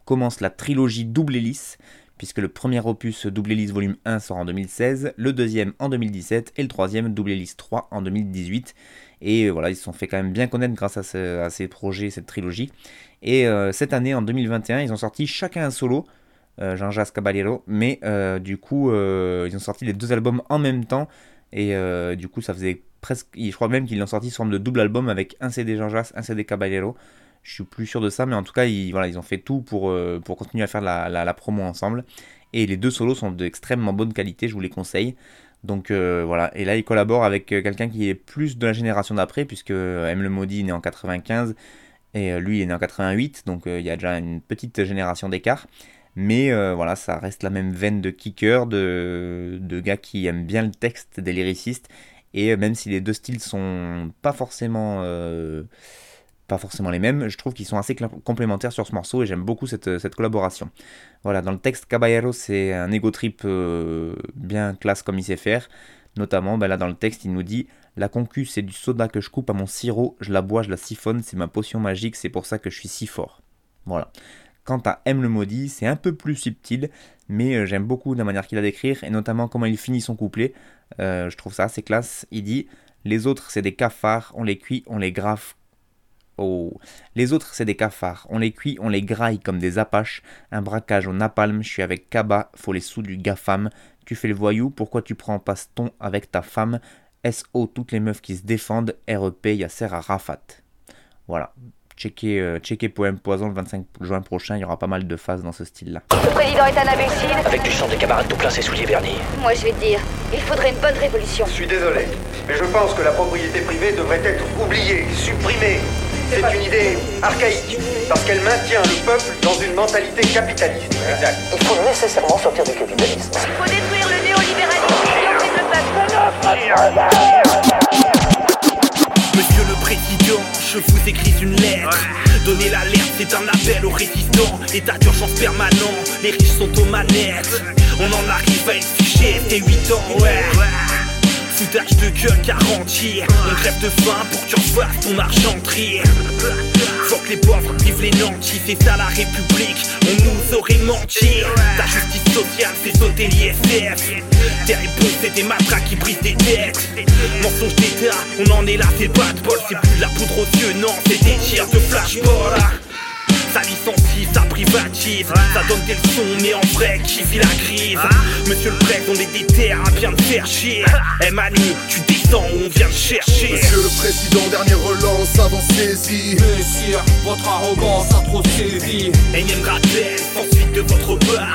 commence la trilogie Double Hélice, puisque le premier opus Double Hélice volume 1 sort en 2016, le deuxième en 2017 et le troisième Double Hélice 3 en 2018. Et voilà, ils se sont fait quand même bien connaître grâce à, ces projets, cette trilogie. Et euh, cette année, en 2021, ils ont sorti chacun un solo, euh, Jean-Jacques Caballero, mais euh, du coup, ils ont sorti les deux albums en même temps. Et du coup, ça faisait presque. Je crois même qu'ils l'ont sorti sous forme de double album avec un CD Jean-Jacques, un CD Caballero. Je suis plus sûr de ça, mais en tout cas, ils, voilà, ils ont fait tout pour, pour continuer à faire la, la, promo ensemble. Et les deux solos sont d'extrêmement bonne qualité, je vous les conseille. Donc voilà, et là il collabore avec quelqu'un qui est plus de la génération d'après, puisque M. Le Maudit est né en 95, et euh, lui, il est né en 88, donc euh, il y a déjà une petite génération d'écart. Mais euh, voilà, ça reste la même veine de kicker, de, de gars qui aiment bien le texte, des lyricistes. Et même si les deux styles sont pas forcément, pas forcément les mêmes, je trouve qu'ils sont assez complémentaires sur ce morceau et j'aime beaucoup cette, cette, collaboration. Voilà, dans le texte, Caballero, c'est un ego trip bien classe comme il sait faire. Notamment, ben là dans le texte, il nous dit La concu, c'est du soda que je coupe à mon sirop, je la bois, je la siphonne, c'est ma potion magique, c'est pour ça que je suis si fort. Voilà. Quant à M le maudit, c'est un peu plus subtil, mais euh, j'aime beaucoup la manière qu'il a d'écrire, et notamment comment il finit son couplet. Euh, je trouve ça assez classe. Il dit Les autres, c'est des cafards, on les cuit, on les grave. Oh. Les autres, c'est des cafards, on les cuit, on les graille comme des apaches. Un braquage au napalm, je suis avec Kaba, faut les sous du GAFAM. Tu fais le voyou, pourquoi tu prends passe-ton avec ta femme? SO, toutes les meufs qui se défendent. REP, Yasser à Rafat. Voilà. Checker, euh, checker Poème Poison le 25 juin prochain, il y aura pas mal de phases dans ce style-là. Le président est un imbécile Avec du sang de camarades tout plein ses souliers vernis. Moi je vais te dire, il faudrait une bonne révolution. Je suis désolé, mais je pense que la propriété privée devrait être oubliée, supprimée. C'est une idée archaïque, parce qu'elle maintient le peuple dans une mentalité capitaliste. Exact. Il faut nécessairement sortir du capitalisme. Il faut détruire le néolibéralisme le Monsieur le Président, je vous écris une lettre. Donnez l'alerte, c'est un appel aux résistants. État d'urgence permanent, les riches sont aux manettes. On en arrive à être fiché, t'es 8 ans, ouais. Foutage de gueule garanti On crève de faim pour que tu refasses ton argenterie Faut que les pauvres, vive les nantis, c'est ça la République. On nous aurait menti. La justice sociale fait sauter l'ISF. Terrible, c'est des matraques qui brisent des têtes. Mensonge d'État, on en est là, c'est pas de bol. C'est plus de la poudre aux yeux, non, c'est des tirs de flashball. Ça licencie, ça privatise, ça donne des leçons, mais en vrai, qui vit la crise? Monsieur le président, on est des terres à bien te faire chier. Eh Manu, tu descends on vient te chercher. Monsieur le président, dernière relance, avancez-y. Messire, votre arrogance a trop sévi. Énième rappel, sans suite de votre part.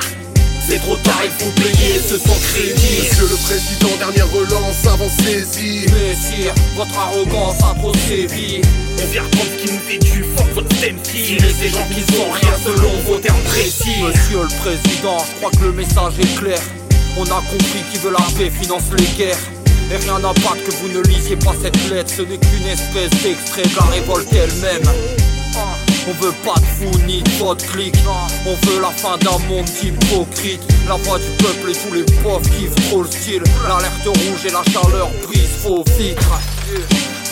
C'est trop tard, il faut payer ce sans crédit. Monsieur le président, dernière relance, avancez-y. Messire, votre arrogance a trop sévi. On vient reprendre ce qui nous dû, fuck votre MC. Mais ces gens qui sont rien selon vos termes précis. Monsieur le président, je crois que le message est clair. On a compris qui veut la paix finance les guerres. Et rien n'importe que vous ne lisiez pas cette lettre, ce n'est qu'une espèce d'extrait de la révolte elle-même. On veut pas de fou ni de clic On veut la fin d'un monde hypocrite. La voix du peuple et tous les pauvres kiffent trop le style. L'alerte rouge et la chaleur brise faux filtres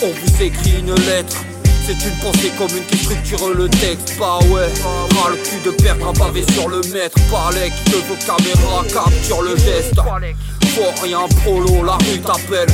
On vous écrit une lettre. C'est une pensée commune qui structure le texte, pas ouais Ras le cul de perdre un pavé sur le maître. Palek que vos caméras capturent le geste. Faut rien prolo, la rue t'appelle.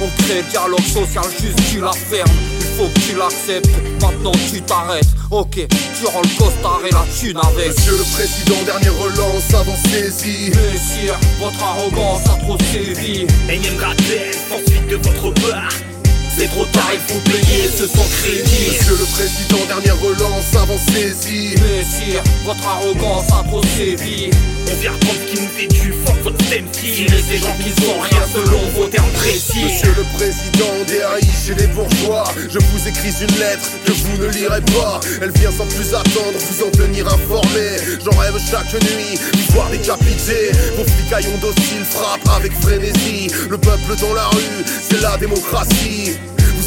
On crée dialogue social juste tu la fermes faut que tu l'acceptes, maintenant tu t'arrêtes. Ok, tu rends le costard et la thune avec. Monsieur le président, dernière relance, avancez-y Messire, votre arrogance a trop sévi. Énième rappel, sans suite de votre part. C'est trop tard, il faut payer ce sans crédit. Monsieur le président, dernière relance, avancez-y. Messire, votre arrogance a trop sévi. On vient reprendre qui nous est dû, fuck votre MC. Mais ces gens qui sont rien selon vos termes précis. Monsieur le président, DAI chez les bourgeois. Je vous écris une lettre que vous ne lirez pas. Elle vient sans plus attendre, vous en tenir informé. J'en rêve chaque nuit, voir décapité. Vos flicaillons dociles frappent avec frénésie. Le peuple dans la rue, c'est la démocratie.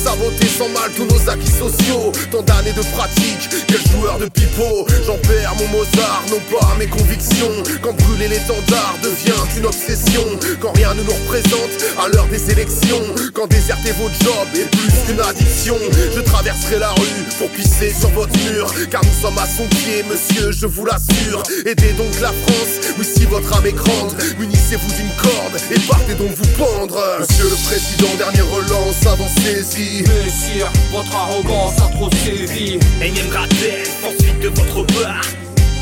Vous sabotez sans mal tous nos acquis sociaux. Tant d'années de pratique, quel joueur de pipeau. J'en perds mon Mozart, non pas mes convictions. Quand brûler l'étendard devient une obsession. Quand rien ne nous représente à l'heure des élections. Quand déserter votre job est plus qu'une addiction. Je traverserai la rue pour pisser sur votre mur. Car nous sommes à son pied, monsieur, je vous l'assure. Aidez donc la France, oui si votre âme est grande. Munissez-vous d'une corde et partez donc vous pendre. Monsieur le Président, dernière relance, Messire, votre arrogance a trop sévi Énième rappel, sans suite de votre part.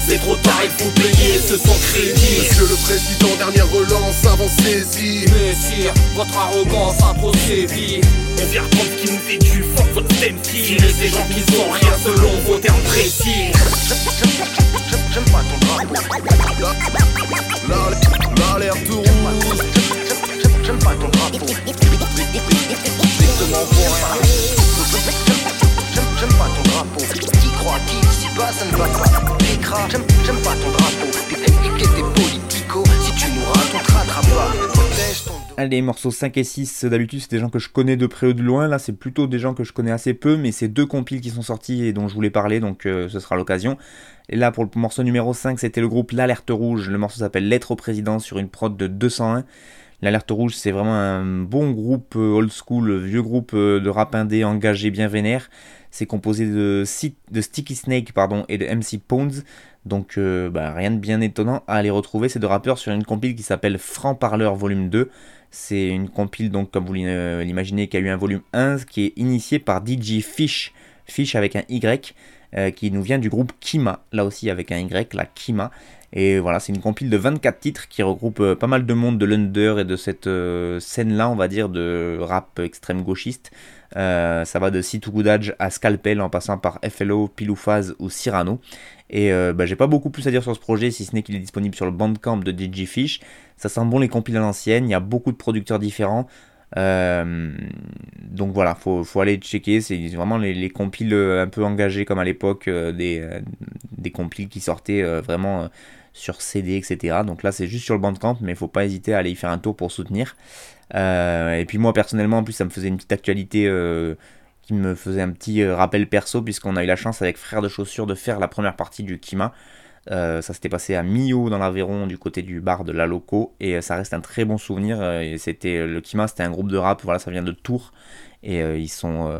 C'est trop tard, il faut payer ce sans crédit. Monsieur le Président, dernière relance, avancez-y Messire, votre arrogance a trop sévi On vient reprendre ce qui nous est dû, fuck votre MC. Mais ces gens qui sont rien selon vos termes précis. J'aime pas ton drapeau. L'alerte rouge. J'aime pas ton drapeau. Strictement pour rien. J'aime j'aime pas ton drapeau. Qui croit qui ici bas ça ne va pas. Écras, j'aime j'aime pas ton drapeau. Puis et tes politicos. Si tu nous rates, on te rattrape pas. Protège ton Allez, morceaux 5 et 6, d'habitude c'est des gens que je connais de près ou de loin, là c'est plutôt des gens que je connais assez peu, mais c'est deux compiles qui sont sortis et dont je voulais parler, donc euh, ce sera l'occasion. Et là pour le morceau numéro 5, c'était le groupe L'Alerte Rouge, le morceau s'appelle Lettre au Président sur une prod de 201. L'Alerte Rouge c'est vraiment un bon groupe euh, old school, vieux groupe euh, de rap indé engagé bien vénère. C'est composé de, Sticky Snake pardon, et de MC Pounds. Donc euh, bah, rien de bien étonnant à aller retrouver ces deux rappeurs sur une compile qui s'appelle Franc Parleur Volume 2. C'est une compile, donc comme vous l'im- l'imaginez, qui a eu un volume 1 qui est initié par DJ Fish, Fish avec un Y, euh, qui nous vient du groupe Kima, là aussi avec un Y, la Kima. Et voilà, c'est une compile de 24 titres qui regroupe euh, pas mal de monde de l'under et de cette euh, scène-là, on va dire, de rap extrême gauchiste. Ça va de Situgudaj à Scalpel en passant par FLO, Piloufaz ou Cyrano. Et bah, j'ai pas beaucoup plus à dire sur ce projet, si ce n'est qu'il est disponible sur le Bandcamp de DJ Fish. Ça sent bon les compiles à l'ancienne, il y a beaucoup de producteurs différents. Euh, donc voilà, faut, faut aller checker. C'est vraiment les, les compiles euh, un peu engagés comme à l'époque, euh, des, des compiles qui sortaient vraiment sur CD, etc. Donc là, c'est juste sur le Bandcamp, mais faut pas hésiter à aller y faire un tour pour soutenir. Et puis moi, personnellement, en plus, ça me faisait une petite actualité qui me faisait un petit rappel perso, puisqu'on a eu la chance avec Frères de Chaussures de faire la première partie du Kima. Euh, ça s'était passé à Millau dans l'Aveyron du côté du bar de la Loco et euh, ça reste un très bon souvenir. euh, c'était le Kima, c'était un groupe de rap, voilà, ça vient de Tours et ils sont euh,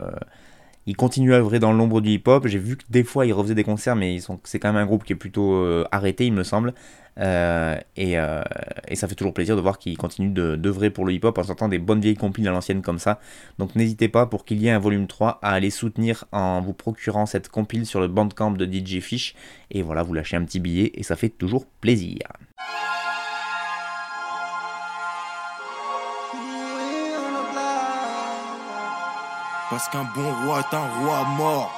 il continue à œuvrer dans l'ombre du hip-hop. J'ai vu que des fois il refaisait des concerts, mais ils c'est quand même un groupe qui est plutôt arrêté, il me semble. Euh, et, euh, et, ça fait toujours plaisir de voir qu'il continue de, d'œuvrer pour le hip-hop en sortant des bonnes vieilles compiles à l'ancienne comme ça. Donc n'hésitez pas pour qu'il y ait un volume 3 à aller soutenir en vous procurant cette compile sur le bandcamp de DJ Fish. Et voilà, vous lâchez un petit billet et ça fait toujours plaisir. Parce qu'un bon roi est un roi mort.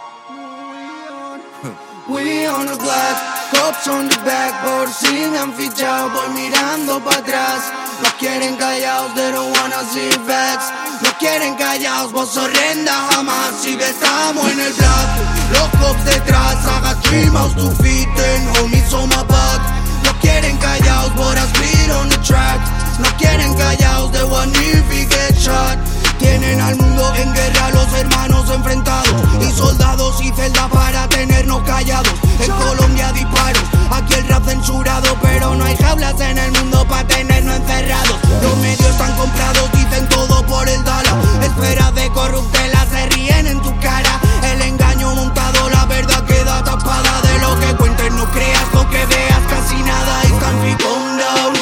We on the block, cops on the backboard, sigan fichados, voy mirando para atrás. Nos quieren callados, they don't wanna see facts. Nos quieren callados, vos horrenda jamás. Si estamos en el block, los cops detrás, haga three mouse to feet, and homies on my back. Nos quieren callados, but I speed on the track. Nos quieren callados, they want if we get shot. Tienen al mundo en guerra, los hermanos enfrentados Y soldados y celdas para tenernos callados. En Colombia disparos, aquí el rap censurado Pero no hay jaulas en el mundo para tenernos encerrados. Los medios están comprados, dicen todo por el dólar. Esperas de corruptela, se ríen en tu cara. El engaño montado, la verdad queda tapada. De lo que cuentes no creas, lo que veas casi nada. To calm down.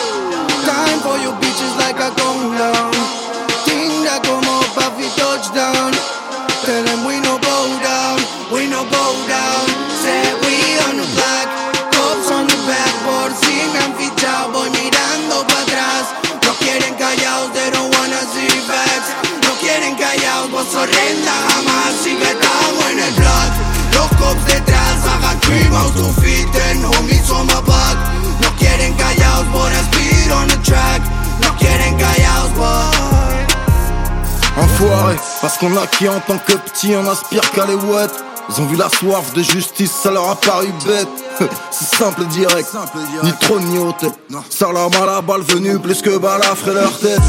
Time for your bitches like a Tell them we no bow down, we no bow down. Say we on the block, cops on the backboard Sigan fichados, voy mirando para atrás. No quieren callados, they don't wanna see facts. No quieren callados, vos horrenda jamás. Si que estamos en el block Los cops detrás, hagan three mouse to feet And homies on my back. No quieren callados, but I speed on the track. No quieren callados, boy Enfoiré, parce qu'on a qui en tant que petit on aspire qu'à les ouettes. Ils ont vu la soif de justice, ça leur a paru bête. C'est simple et direct, ni trop ni hôtel. Ça leur a la balle venue plus que balafrer leur tête.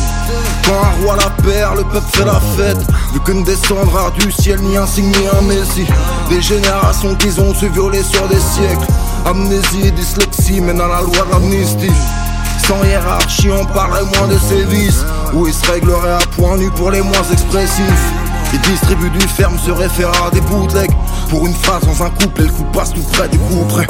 Quand un roi la perd, le peuple fait la fête. Vu que ne descendra du ciel ni un signe ni un messie. Des générations qu'ils ont su violer sur des siècles. Amnésie, dyslexie, mène à la loi de l'amnistie. Sans hiérarchie, on parlerait moins de sévices. Où ils se régleraient à point nu pour les moins expressifs. Ils distribuent du ferme, se réfèrent à des bootlegs. Pour une phrase dans un couple, le coup passe tout près du coup près.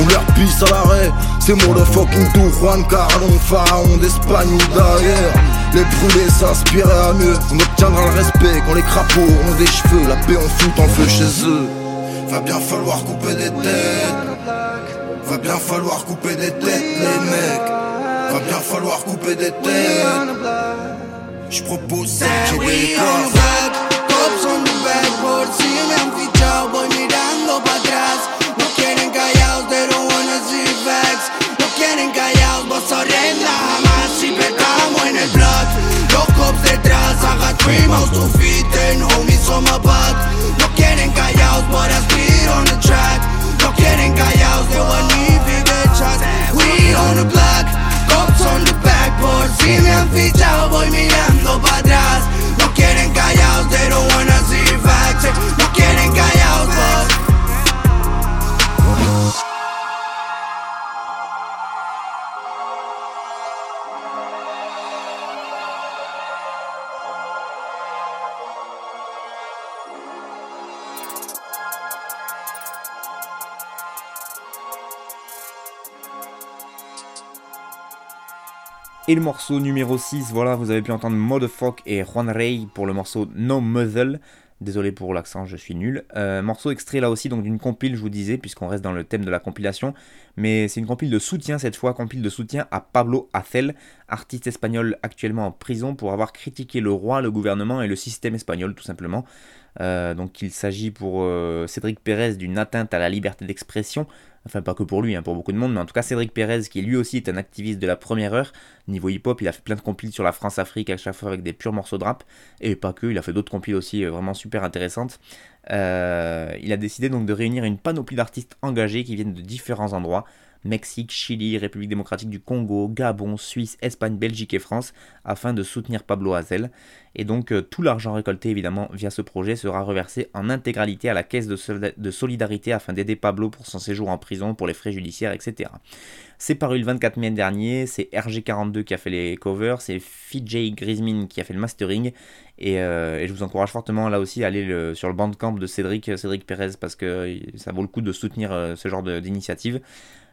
On leur pisse à l'arrêt, c'est motherfucking tout Juan Carlon, pharaon d'Espagne ou d'ailleurs. Les brûlés s'inspiraient à mieux, on obtiendra le respect quand les crapauds auront des cheveux. La paix on fout en feu chez eux. Va bien falloir couper des têtes. Va bien falloir couper des têtes, les mecs. Va bien falloir couper des têtes. Je propose que we des on the block, cops on the backboard Sigan fichados, voy mirando para atrás. No quieren callados, they don't wanna see facts. No quieren callados, vos horrenda jamás Si estamos en el block Los cops detrás, haga three mouse to feet And homies on my back No quieren callados, but I speed on the track. No quieren callados, they want me to get We on the block Cops on the backboard, si me han fichado voy mirando para atrás. No quieren callados, they don't wanna see facts Et le morceau numéro 6, voilà, vous avez pu entendre Motherfuck et Juan Rey pour le morceau No Muzzle. Désolé pour l'accent, je suis nul. Euh, morceau extrait là aussi donc d'une compile, je vous disais, puisqu'on reste dans le thème de la compilation. Mais c'est une compile de soutien cette fois, compile de soutien à Pablo Acel, artiste espagnol actuellement en prison pour avoir critiqué le roi, le gouvernement et le système espagnol tout simplement. Euh, donc il s'agit pour euh, Cédric Pérez d'une atteinte à la liberté d'expression, enfin pas que pour lui, hein, pour beaucoup de monde, mais en tout cas Cédric Pérez qui lui aussi est un activiste de la première heure, niveau hip-hop, il a fait plein de compiles sur la France-Afrique à chaque fois avec des purs morceaux de rap, et pas que, il a fait d'autres compiles aussi euh, vraiment super intéressantes. Euh, il a décidé donc de réunir une panoplie d'artistes engagés qui viennent de différents endroits, Mexique, Chili, République démocratique du Congo, Gabon, Suisse, Espagne, Belgique et France, afin de soutenir Pablo Hazel. Et donc euh, tout l'argent récolté évidemment via ce projet sera reversé en intégralité à la caisse de, solidarité afin d'aider Pablo pour son séjour en prison, pour les frais judiciaires, etc. C'est paru le 24 mai dernier, c'est RG42 qui a fait les covers, c'est FJ Grismin qui a fait le mastering, euh, et, je vous encourage fortement là aussi à aller sur le bandcamp de Cédric, Cédric Pérez, parce que ça vaut le coup de soutenir euh, ce genre d'initiative.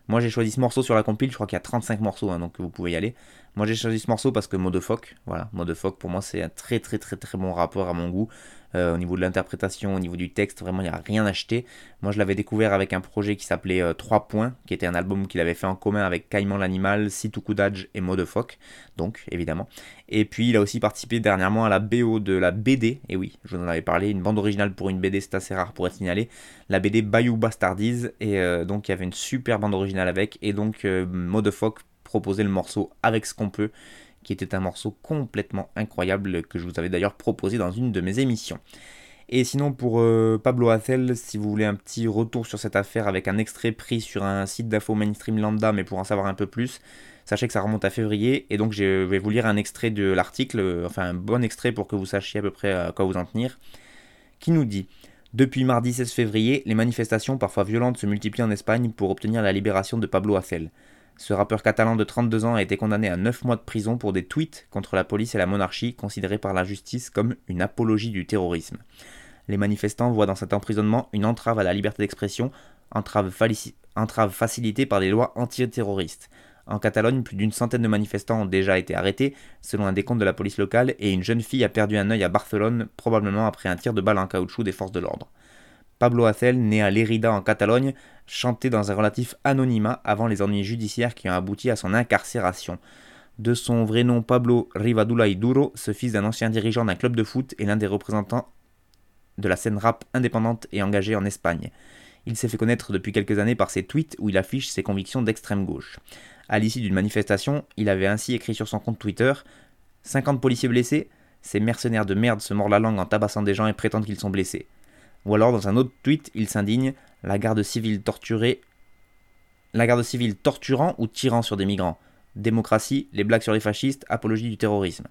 Moi j'ai choisi ce morceau sur la compile, je crois qu'il y a 35 morceaux, hein, donc vous pouvez y aller. Moi j'ai choisi ce morceau parce que Modefoc, voilà, Modefoc pour moi c'est un très très très très bon rapport à mon goût. Euh, au niveau de l'interprétation, au niveau du texte, vraiment il n'y a rien acheté. Moi je l'avais découvert avec un projet qui s'appelait 3 euh, points, qui était un album qu'il avait fait en commun avec Caïman l'animal, Situkudaj et Modefoc, donc évidemment. Et puis il a aussi participé dernièrement à la BO de la BD, et oui, je vous en avais parlé, une bande originale pour une BD, c'est assez rare pour être signalé, la BD Bayou Bastardies, et euh, donc il y avait une super bande originale avec, et donc Modefoc proposait le morceau avec ce qu'on peut qui était un morceau complètement incroyable que je vous avais d'ailleurs proposé dans une de mes émissions. Et sinon pour euh, Pablo Hazel, si vous voulez un petit retour sur cette affaire avec un extrait pris sur un site d'info mainstream lambda, mais pour en savoir un peu plus, sachez que ça remonte à février, et donc je vais vous lire un extrait de l'article, euh, enfin un bon extrait pour que vous sachiez à peu près à quoi vous en tenir, qui nous dit depuis mardi 16 février, les manifestations parfois violentes se multiplient en Espagne pour obtenir la libération de Pablo Hazel. Ce rappeur catalan de 32 ans a été condamné à 9 mois de prison pour des tweets contre la police et la monarchie considérés par la justice comme une apologie du terrorisme. Les manifestants voient dans cet emprisonnement une entrave à la liberté d'expression, entrave, facilitée par des lois antiterroristes. En Catalogne, plus d'une centaine de manifestants ont déjà été arrêtés, selon un décompte de la police locale, et une jeune fille a perdu un œil à Barcelone, probablement après un tir de balle en caoutchouc des forces de l'ordre. Pablo Hazel, né à Lérida en Catalogne, chantait dans un relatif anonymat avant les ennuis judiciaires qui ont abouti à son incarcération. De son vrai nom Pablo Rivadula Duro, ce fils d'un ancien dirigeant d'un club de foot et l'un des représentants de la scène rap indépendante et engagée en Espagne. Il s'est fait connaître depuis quelques années par ses tweets où il affiche ses convictions d'extrême gauche. À l'issue d'une manifestation, il avait ainsi écrit sur son compte Twitter 50 policiers blessés, ces mercenaires de merde se mordent la langue en tabassant des gens et prétendent qu'ils sont blessés. Ou alors, dans un autre tweet, il s'indigne la garde civile torturée. La garde civile torturant ou tirant sur des migrants. Démocratie, les blagues sur les fascistes, apologie du terrorisme.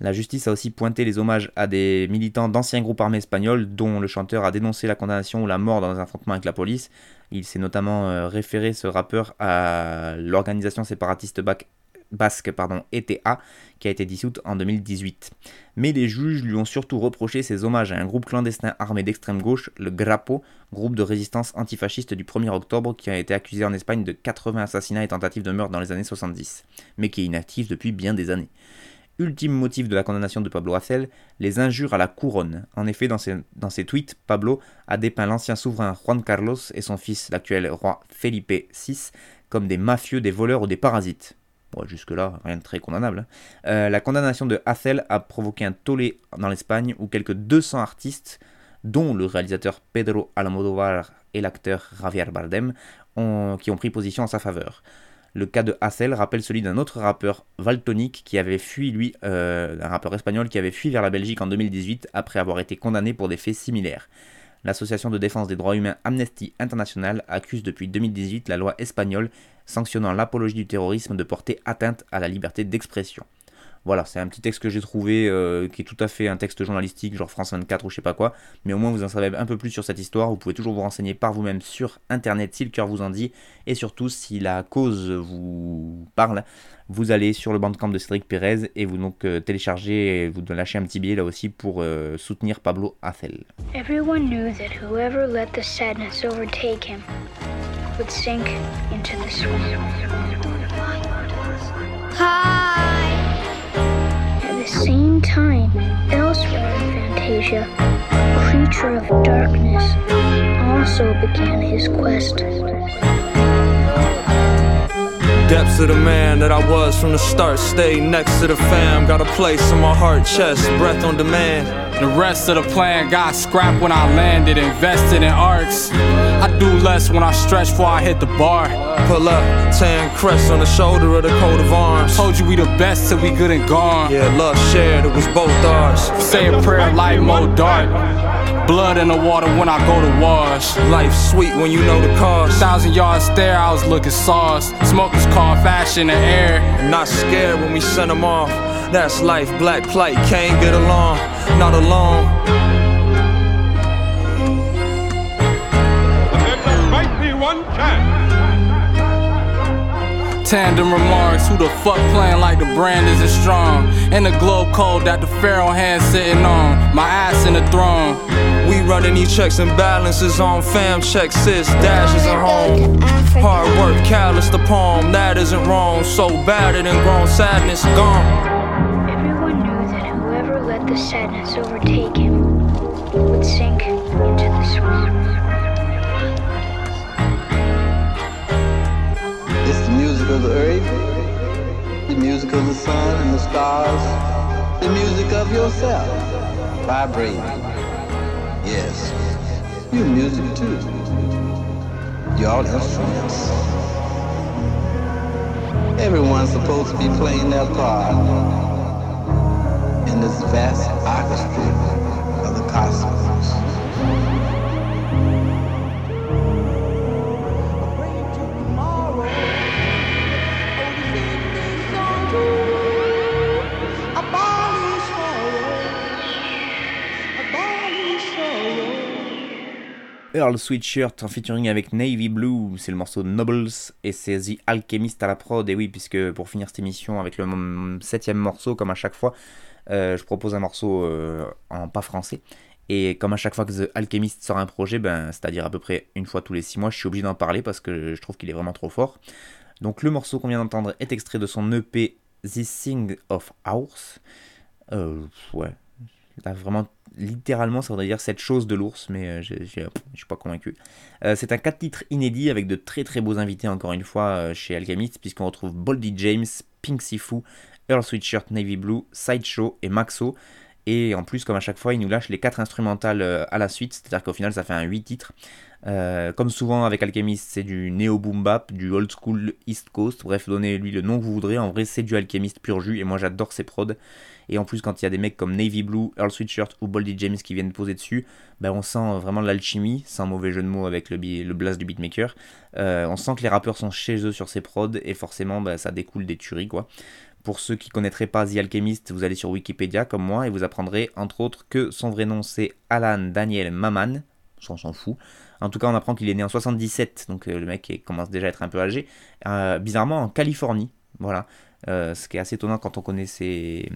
La justice a aussi pointé les hommages à des militants d'anciens groupes armés espagnols dont le chanteur a dénoncé la condamnation ou la mort dans un affrontement avec la police. Il s'est notamment euh, référé, ce rappeur, à l'organisation séparatiste basque pardon, ETA, qui a été dissoute en 2018. Mais les juges lui ont surtout reproché ses hommages à un groupe clandestin armé d'extrême gauche, le Grapo, groupe de résistance antifasciste du 1er octobre qui a été accusé en Espagne de 80 assassinats et tentatives de meurtre dans les années 70, mais qui est inactif depuis bien des années. Ultime motif de la condamnation de Pablo Hasél, les injures à la couronne. En effet, dans ses tweets, Pablo a dépeint l'ancien souverain Juan Carlos et son fils, l'actuel roi Felipe VI, comme des mafieux, des voleurs ou des parasites jusque-là, rien de très condamnable. Hein. Euh, la condamnation de Hassel a provoqué un tollé dans l'Espagne où quelques 200 artistes, dont le réalisateur Pedro Almodóvar et l'acteur Javier Bardem, ont pris position en sa faveur. Le cas de Hassel rappelle celui d'un autre rappeur, Valtonic, qui avait fui, lui, euh, un rappeur espagnol qui avait fui vers la Belgique en 2018 après avoir été condamné pour des faits similaires. L'association de défense des droits humains Amnesty International accuse depuis 2018 la loi espagnole sanctionnant l'apologie du terrorisme de porter atteinte à la liberté d'expression. Voilà, c'est un petit texte que j'ai trouvé euh, qui est tout à fait un texte journalistique, genre France 24 ou je sais pas quoi, mais au moins vous en savez un peu plus sur cette histoire. Vous pouvez toujours vous renseigner par vous-même sur internet si le cœur vous en dit, et surtout si la cause vous parle, vous allez sur le bandcamp de Cédric Pérez et vous donc euh, téléchargez et vous lâchez un petit billet là aussi pour euh, soutenir Pablo Acel. Everyone knew that whoever let the sadness overtake him would sink into the swamp. The same time, elsewhere in Fantasia, a creature of darkness also began his quest. Depths of the man that I was from the start. Stay next to the fam. Got a place in my heart, chest, breath on demand. The rest of the plan got scrapped when I landed. Invested in arcs. I do less when I stretch before I hit the bar. Pull up, tan crest on the shoulder of the coat of arms. Told you we the best till we good and gone. Yeah, love shared, it was both ours. Say a prayer, light more dark. Blood in the water when I go to wash. Life sweet when you know the cost. Thousand yards stare, I was looking sauce. Smokers call fashion in the air. Not scared when we send them off. That's life, black plight, can't get along, not alone. might be one chance. Tandem remarks, who the fuck playing like the brand isn't strong? And the globe code that the pharaoh hand sitting on, my ass in the throne. We running these checks and balances on fam checks, sis, dashes at home. Hard work, callous the palm, that isn't wrong. So battered and grown, sadness gone. Everyone knew that whoever let the sadness overtake him would sink into the swamp. Music of the earth, the music of the sun and the stars, the music of yourself, vibrating. Yes, you're music too. You're all instruments. Everyone's supposed to be playing their part in this vast orchestra of the cosmos. Earl Sweatshirt en featuring avec Navy Blue, c'est le morceau Nobles et c'est The Alchemist à la prod. Et oui, puisque pour finir cette émission avec le septième morceau, comme à chaque fois, euh, je propose un morceau euh, en pas français. Et comme à chaque fois que The Alchemist sort un projet, ben, c'est-à-dire à peu près une fois tous les six mois, je suis obligé d'en parler parce que je trouve qu'il est vraiment trop fort. Donc le morceau qu'on vient d'entendre est extrait de son EP This Thing of Ours. Euh, ouais, Là, vraiment, littéralement, ça voudrait dire cette chose de l'ours, mais euh, je suis pas convaincu. Euh, c'est un 4 titres inédit avec de très très beaux invités, encore une fois, euh, chez Alchemist, puisqu'on retrouve Boldy James, Pink Sifu, Earl Sweatshirt Navy Blue, Sideshow et Maxo. Et en plus, comme à chaque fois, il nous lâche les 4 instrumentales à la suite, c'est-à-dire qu'au final, ça fait un 8 titres. Comme souvent avec Alchemist, c'est du néo boom bap, du old school East Coast. Bref, donnez-lui le nom que vous voudrez. En vrai, c'est du Alchemist pur jus. Et moi, j'adore ces prods. Et en plus, quand il y a des mecs comme Navy Blue, Earl Sweatshirt ou Boldy James qui viennent poser dessus, ben on sent vraiment l'alchimie, sans mauvais jeu de mots avec le, le blast du beatmaker. Euh, on sent que les rappeurs sont chez eux sur ces prods et forcément, ben, ça découle des tueries quoi. Pour ceux qui connaîtraient pas The Alchemist, vous allez sur Wikipédia comme moi et vous apprendrez entre autres que son vrai nom c'est Alan Daniel Maman. On s'en fout. En tout cas, on apprend qu'il est né en 77, donc euh, le mec commence déjà à être un peu âgé. Euh, bizarrement en Californie, voilà. Ce qui est assez étonnant quand on connaît ses,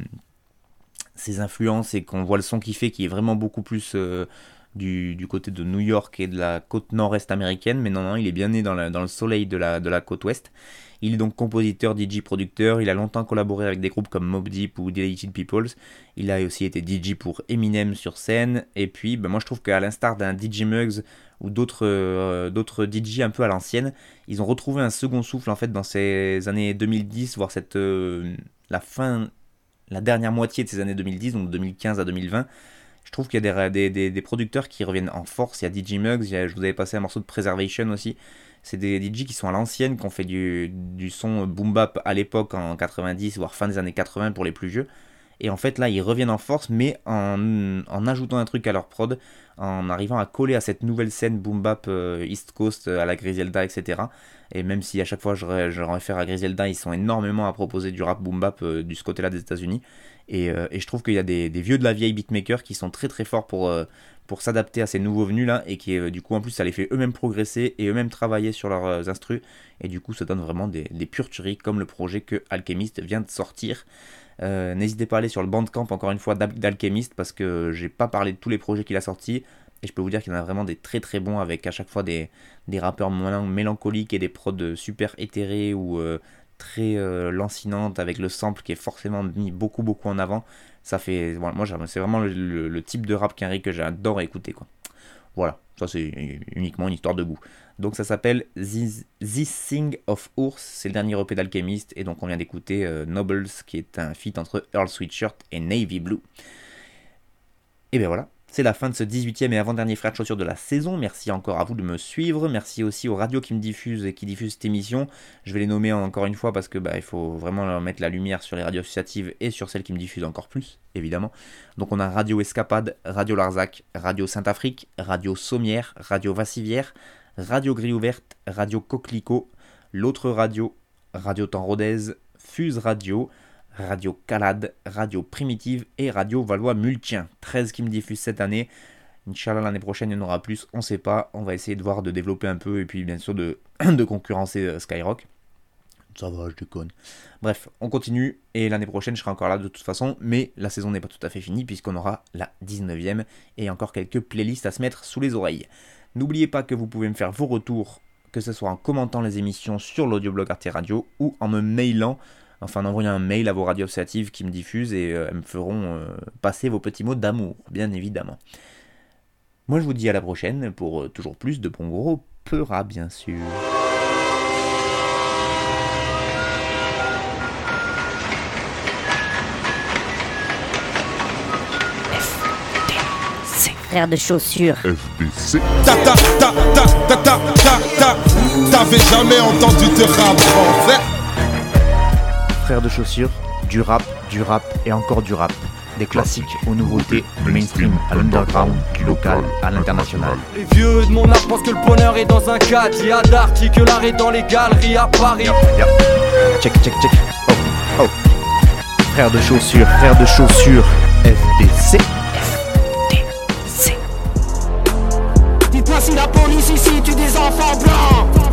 ses influences et qu'on voit le son qu'il fait qui est vraiment beaucoup plus euh, du, du côté de New York et de la côte nord-est américaine, mais non, non, il est bien né dans, la- dans le soleil de la, de la côte ouest. Il est donc compositeur, DJ, producteur. Il a longtemps collaboré avec des groupes comme Mob Deep ou Deleted Peoples. Il a aussi été DJ pour Eminem sur scène. Et puis, ben, moi je trouve qu'à l'instar d'un DJ Muggs ou d'autres euh, DJ un peu à l'ancienne, ils ont retrouvé un second souffle en fait dans ces années 2010, voire cette euh, la fin, la dernière moitié de ces années 2010, donc 2015 à 2020. Je trouve qu'il y a des, producteurs qui reviennent en force. Il y a DJ Muggs, je vous avais passé un morceau de Preservation aussi. C'est des DJ qui sont à l'ancienne, qui ont fait du, du son boom bap à l'époque en 90, voire fin des années 80 pour les plus vieux. Et en fait, là, ils reviennent en force, mais en, ajoutant un truc à leur prod, en arrivant à coller à cette nouvelle scène boom bap euh, East Coast euh, à la Griselda, etc. Et même si à chaque fois je, je réfère à Griselda, ils sont énormément à proposer du rap boom bap euh, du ce côté-là des États-Unis. Et, je trouve qu'il y a des, vieux de la vieille beatmakers qui sont très très forts pour, s'adapter à ces nouveaux venus là. Et qui, du coup, en plus, ça les fait eux-mêmes progresser et eux-mêmes travailler sur leurs instrus. Et du coup, ça donne vraiment des, des comme le projet que Alchemist vient de sortir. Euh, N'hésitez pas à aller sur le bandcamp encore une fois d'Al- d'Alchemist parce que j'ai pas parlé de tous les projets qu'il a sortis et je peux vous dire qu'il y en a vraiment des très très bons avec à chaque fois des, des rappeurs mélan- mélancoliques et des prods super éthérés ou euh, très euh, lancinantes avec le sample qui est forcément mis beaucoup beaucoup en avant. Ça fait, moi c'est vraiment le type de rap qu'Henry que j'adore écouter quoi. Voilà, ça c'est uniquement une histoire de goût. Donc ça s'appelle This, Thing of Ours, c'est le dernier EP d'Alchemist, et donc on vient d'écouter euh, Nobles, qui est un feat entre Earl Sweatshirt et Navy Blue. Et bien voilà, C'est la fin de ce 18e et avant-dernier frère de chaussures de la saison. Merci encore à vous de me suivre. Merci aussi aux radios qui me diffusent et qui diffusent cette émission. Je vais les nommer encore une fois parce que bah, il faut vraiment mettre la lumière sur les radios associatives et sur celles qui me diffusent encore plus, évidemment. Donc on a Radio Escapade, Radio Larzac, Radio Saint-Afrique, Radio Sommière, Radio Vassivière, Radio Grille Ouverte, Radio Coquelicot, L'autre Radio, Radio Temps Rodez, Fuse Radio, Radio Calade, Radio Primitive et Radio Valois-Multien. 13 qui me diffusent cette année. Inch'Allah, l'année prochaine, il y en aura plus, on sait pas. On va essayer de voir, de développer un peu et puis bien sûr de, de concurrencer euh, Skyrock. Ça va, je déconne. Bref, on continue et l'année prochaine, je serai encore là de toute façon, mais la saison n'est pas tout à fait finie puisqu'on aura la 19e et encore quelques playlists à se mettre sous les oreilles. N'oubliez pas que vous pouvez me faire vos retours, que ce soit en commentant les émissions sur l'audioblog Arte Radio ou en me mailant enfin en envoyant un mail à vos radios associatives qui me diffusent et euh, elles me feront euh, passer vos petits mots d'amour, bien évidemment. Moi je vous dis à la prochaine pour euh, toujours plus de bons gros peura bien sûr. Frère de chaussures. FDC. Ta ta ta ta ta ta ta ta. T'avais jamais entendu de rap français Frère de chaussures, du rap, du rap et encore du rap. Des classiques aux nouveautés, du mainstream à l'underground, du local à l'international. Les vieux de mon âge pensent que le bonheur est dans un cadre. Il y a d'arty que l'art est dans les galeries à Paris. Check, check, check. Oh, oh. Frère de chaussures, frère de chaussures, FDC. Dites-moi si la police ici tue des enfants blancs